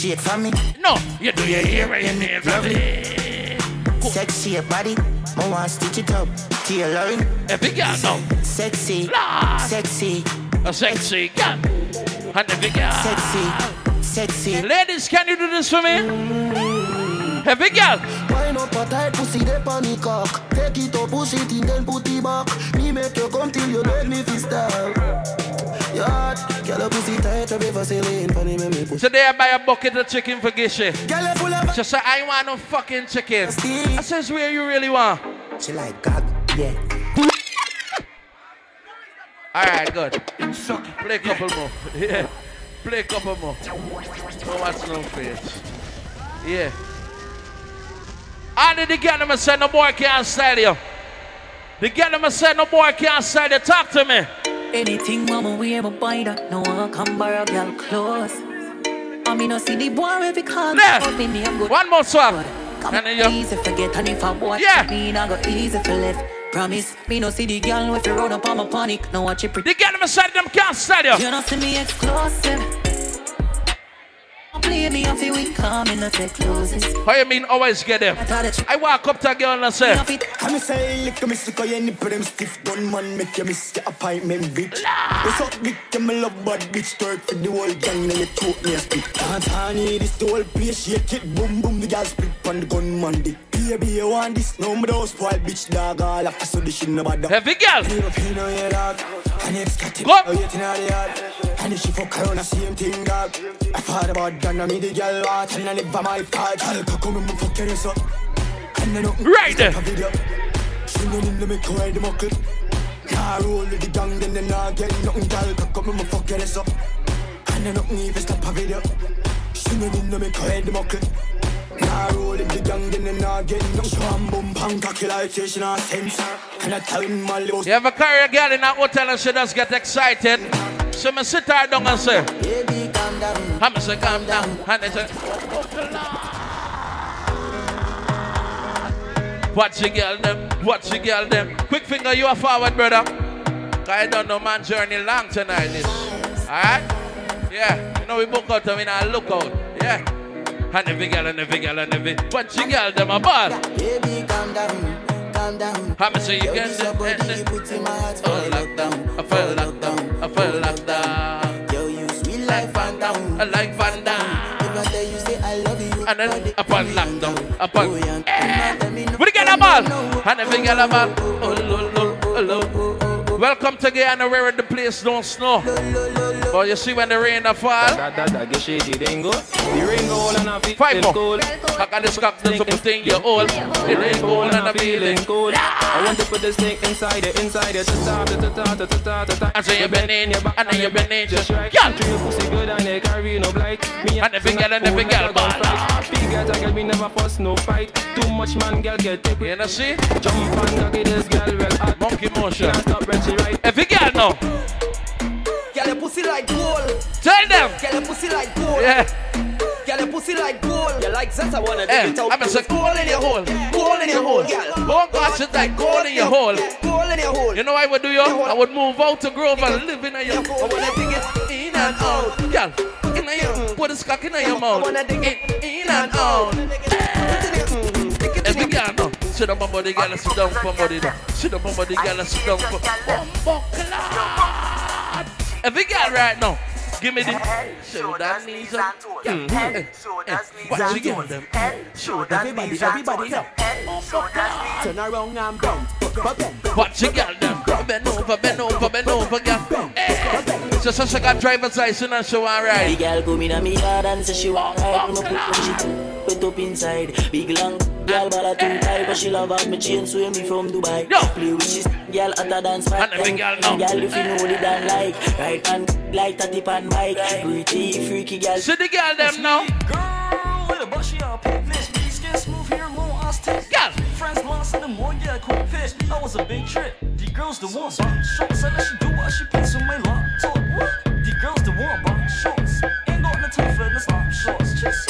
Shit me. No, you do your hair and your for me. Sexy your body. I want stitch it up. Tailoring. Every girl know. Sexy. Sexy. A sexy girl. And every girl. Sexy, sexy. Ladies, can you do this for me? Every girl. Wine up a tight pussy, they panic cock. Take it up, push it in, then put it back. Me make you come till you make me feel style. Yeah, girl, a pussy tight, every Vaseline, funny me me push. Today I buy a bucket of chicken for Gishy. Girl, full of She said, I want no fucking chicken. I says, where you really want? She like God, yeah. All right, good. Play a couple more. Yeah. Play a couple more. Don't watch no face. Yeah. And the girl them say no boy can't style you. The girl them say no boy can't style you. Talk to me. Anything mama we ever buy that no one come borrow girl clothes. I mean, I see the boy every call. There. Me, me, I'm good. One more song. Come And then you- easy forget and if I watch Yeah. me, I go easy for left. Promise me no see the girl if you run up on my panic. No watch it pretty. The girl them say them can't style you. You don't see me exclusive. Play me off you with calm in the take closes. How you mean always get them? I walk up to a girl and say, Come and say, lick me sick of your nipple, them stiff gun man, make you miss your appointment, bitch. What's up, big, you me love bad bitch, twerk for the whole gang, now you talk me a spit. Dance honey, this the whole place, shake it, boom, boom, the gal split on the gun man, dick. Baby, you want this? No, me don't spoil, bitch, dog, all after so this shit no bad. Heavy girl. Leave a pin on your dog, and it's got it, Go. oh, you in the yard. And if she fuck around, the same thing, dog. I thought about that, now me the gal watch, and I never my fault. Gal, come and fuck your ass up. And I know Right there. Swinging in the make her the muckle. Car roll with the gang, then they not get nothing, gal. Come and fuck your ass up. And I nothing even stop a video. Swinging in the make her the muckle. Car roll with the gang, then they not get nothing. Sham boom bang, cocky like she she not sense. And I tell him my little You ever carry a girl in a hotel and she just get excited? So me sit her down and say, Baby, calm down. I'm say calm down. And they say, Watch the girl them, watch the girl them. Quick finger, you are forward, brother. 'Cause I don't know man journey long tonight. This, alright? Yeah, you know we book out and we not look out. Yeah. And every girl and every girl and every watch the girl them a ball. Baby, calm down, calm down. I'm say you Yo, can this your body, you put in my heart for Oh, lockdown, I feel lockdown, I feel lockdown. Yo, you sweet. I like Van Damme. If I tell you say I love you, And then upon lockdown, upon. Eh. We get a ball. And every girl a ball. Oh, lo, lo, oh, lo. Welcome to Guyana where the place don't snow. But you see when the rain a fall. And Five more. cold. I got this cock to something you hold. The rain go and I'm feeling cold. I want to put this thing inside it, inside it. I say you been in and then you been in Just. Girl. Pussy good and they carry no blight. Me And every girl and every girl ball. Big girl, girl, we never fuss, no fight. Too much man, girl, get take You know see? Jump and cocky, this girl well. Monkey motion. Can't stop when she right. Every girl now. Girl, your pussy like gold. Tell them. Girl, your pussy like gold. Yeah. Girl, your pussy like gold. You like that? I wanna Eh, dig it out. I'm a say gold in your hole. Gold in your hole. Girl, Don't watch it like gold in your hole. Gold in your hole. You know what I would do you? I would move out to Grove and live in a your I wanna dig it in and out. Girl, in a your put a cock in a your mouth. wanna dig it in, in and out. Every girl now. Sit down, body girl, sit down, body now. Sit down, body girl, sit down, bumbo clad. Every girl right now. Give me the shoulder, knees, and mm, eh, eh, Watch you get them. Shoulder, Everybody, knees, and Turn around and bounce. Watch you girl them. Bend over, bend over, bend over, girl. Eh. So, so she got driver's license and she want The ride. girl come in a me yard and say she want ride. I'ma put them shit put up inside. Big long girl, but I too tight, but she love have me chain, so me from Dubai. Play with this girl at a dance party. And every girl now. Girl, if you know the dan like, right hand like that tip and mic. Pretty freaky girl. See the girl them now. Girl with a bushy up fish, be skin smooth here, more Aztec. Girl. Friends lost in the more, yeah, quick fish. That was a big trip. The girls the one, but shorts. I let she do what she pays on my laptop. What? The girls the one, but shorts. Ain't got no time for the slap shorts. Jesus.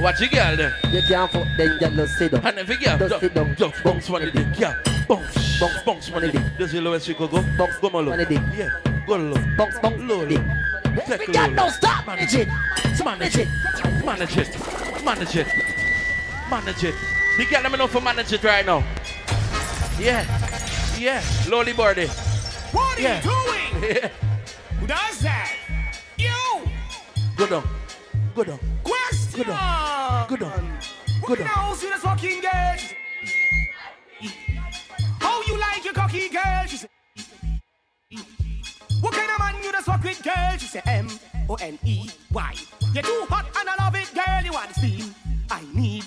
Watch the girl them. You can't fuck them, girl, just sit down. And every girl, Just just sit down. just bounce one of the girl. Bounce, bounce, bounce one of the. This is the lowest you could go. Bounce, go more low. One of the. Yeah, go low. Bounce, bounce, Low, the. low. Take We low, got no stop. Manage it. Manage it. Manage it. Manage it. Manage it. The girl let me know for manage it right now. Yeah. Yeah. Lowly body. What are Yeah. you doing? Yeah. Who does that? You! Go down. Go down. Question! Go down. Go down. Go down. Now see this fucking girl. How you like your cocky girl? She say, What kind of man you just fuck with girl? She say M O N E Y. You're too hot and I love it, girl. You want steam? I need.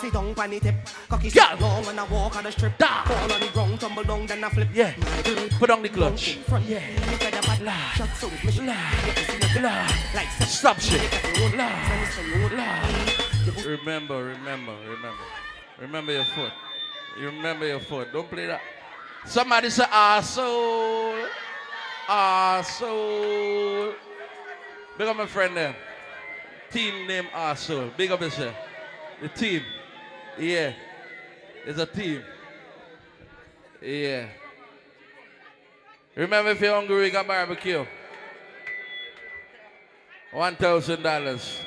Sit down on the tip, cocky Yeah. sit long and I walk on the strip. Fall on the ground, tumble down, then I flip. Yeah. Put on the clutch. Yeah. Look at the bad la. Shot so it's mission. La. La. Like Stop shit. La. Remember, remember, remember. Remember your foot. You remember your foot. Don't play that. Somebody say ah, arsehole. Arsehole. Ah, Big up my friend there. Team name ah, arsehole. Big up yourself. The team. Yeah. It's a team. Yeah. Remember if you're hungry, we got barbecue. One thousand dollars.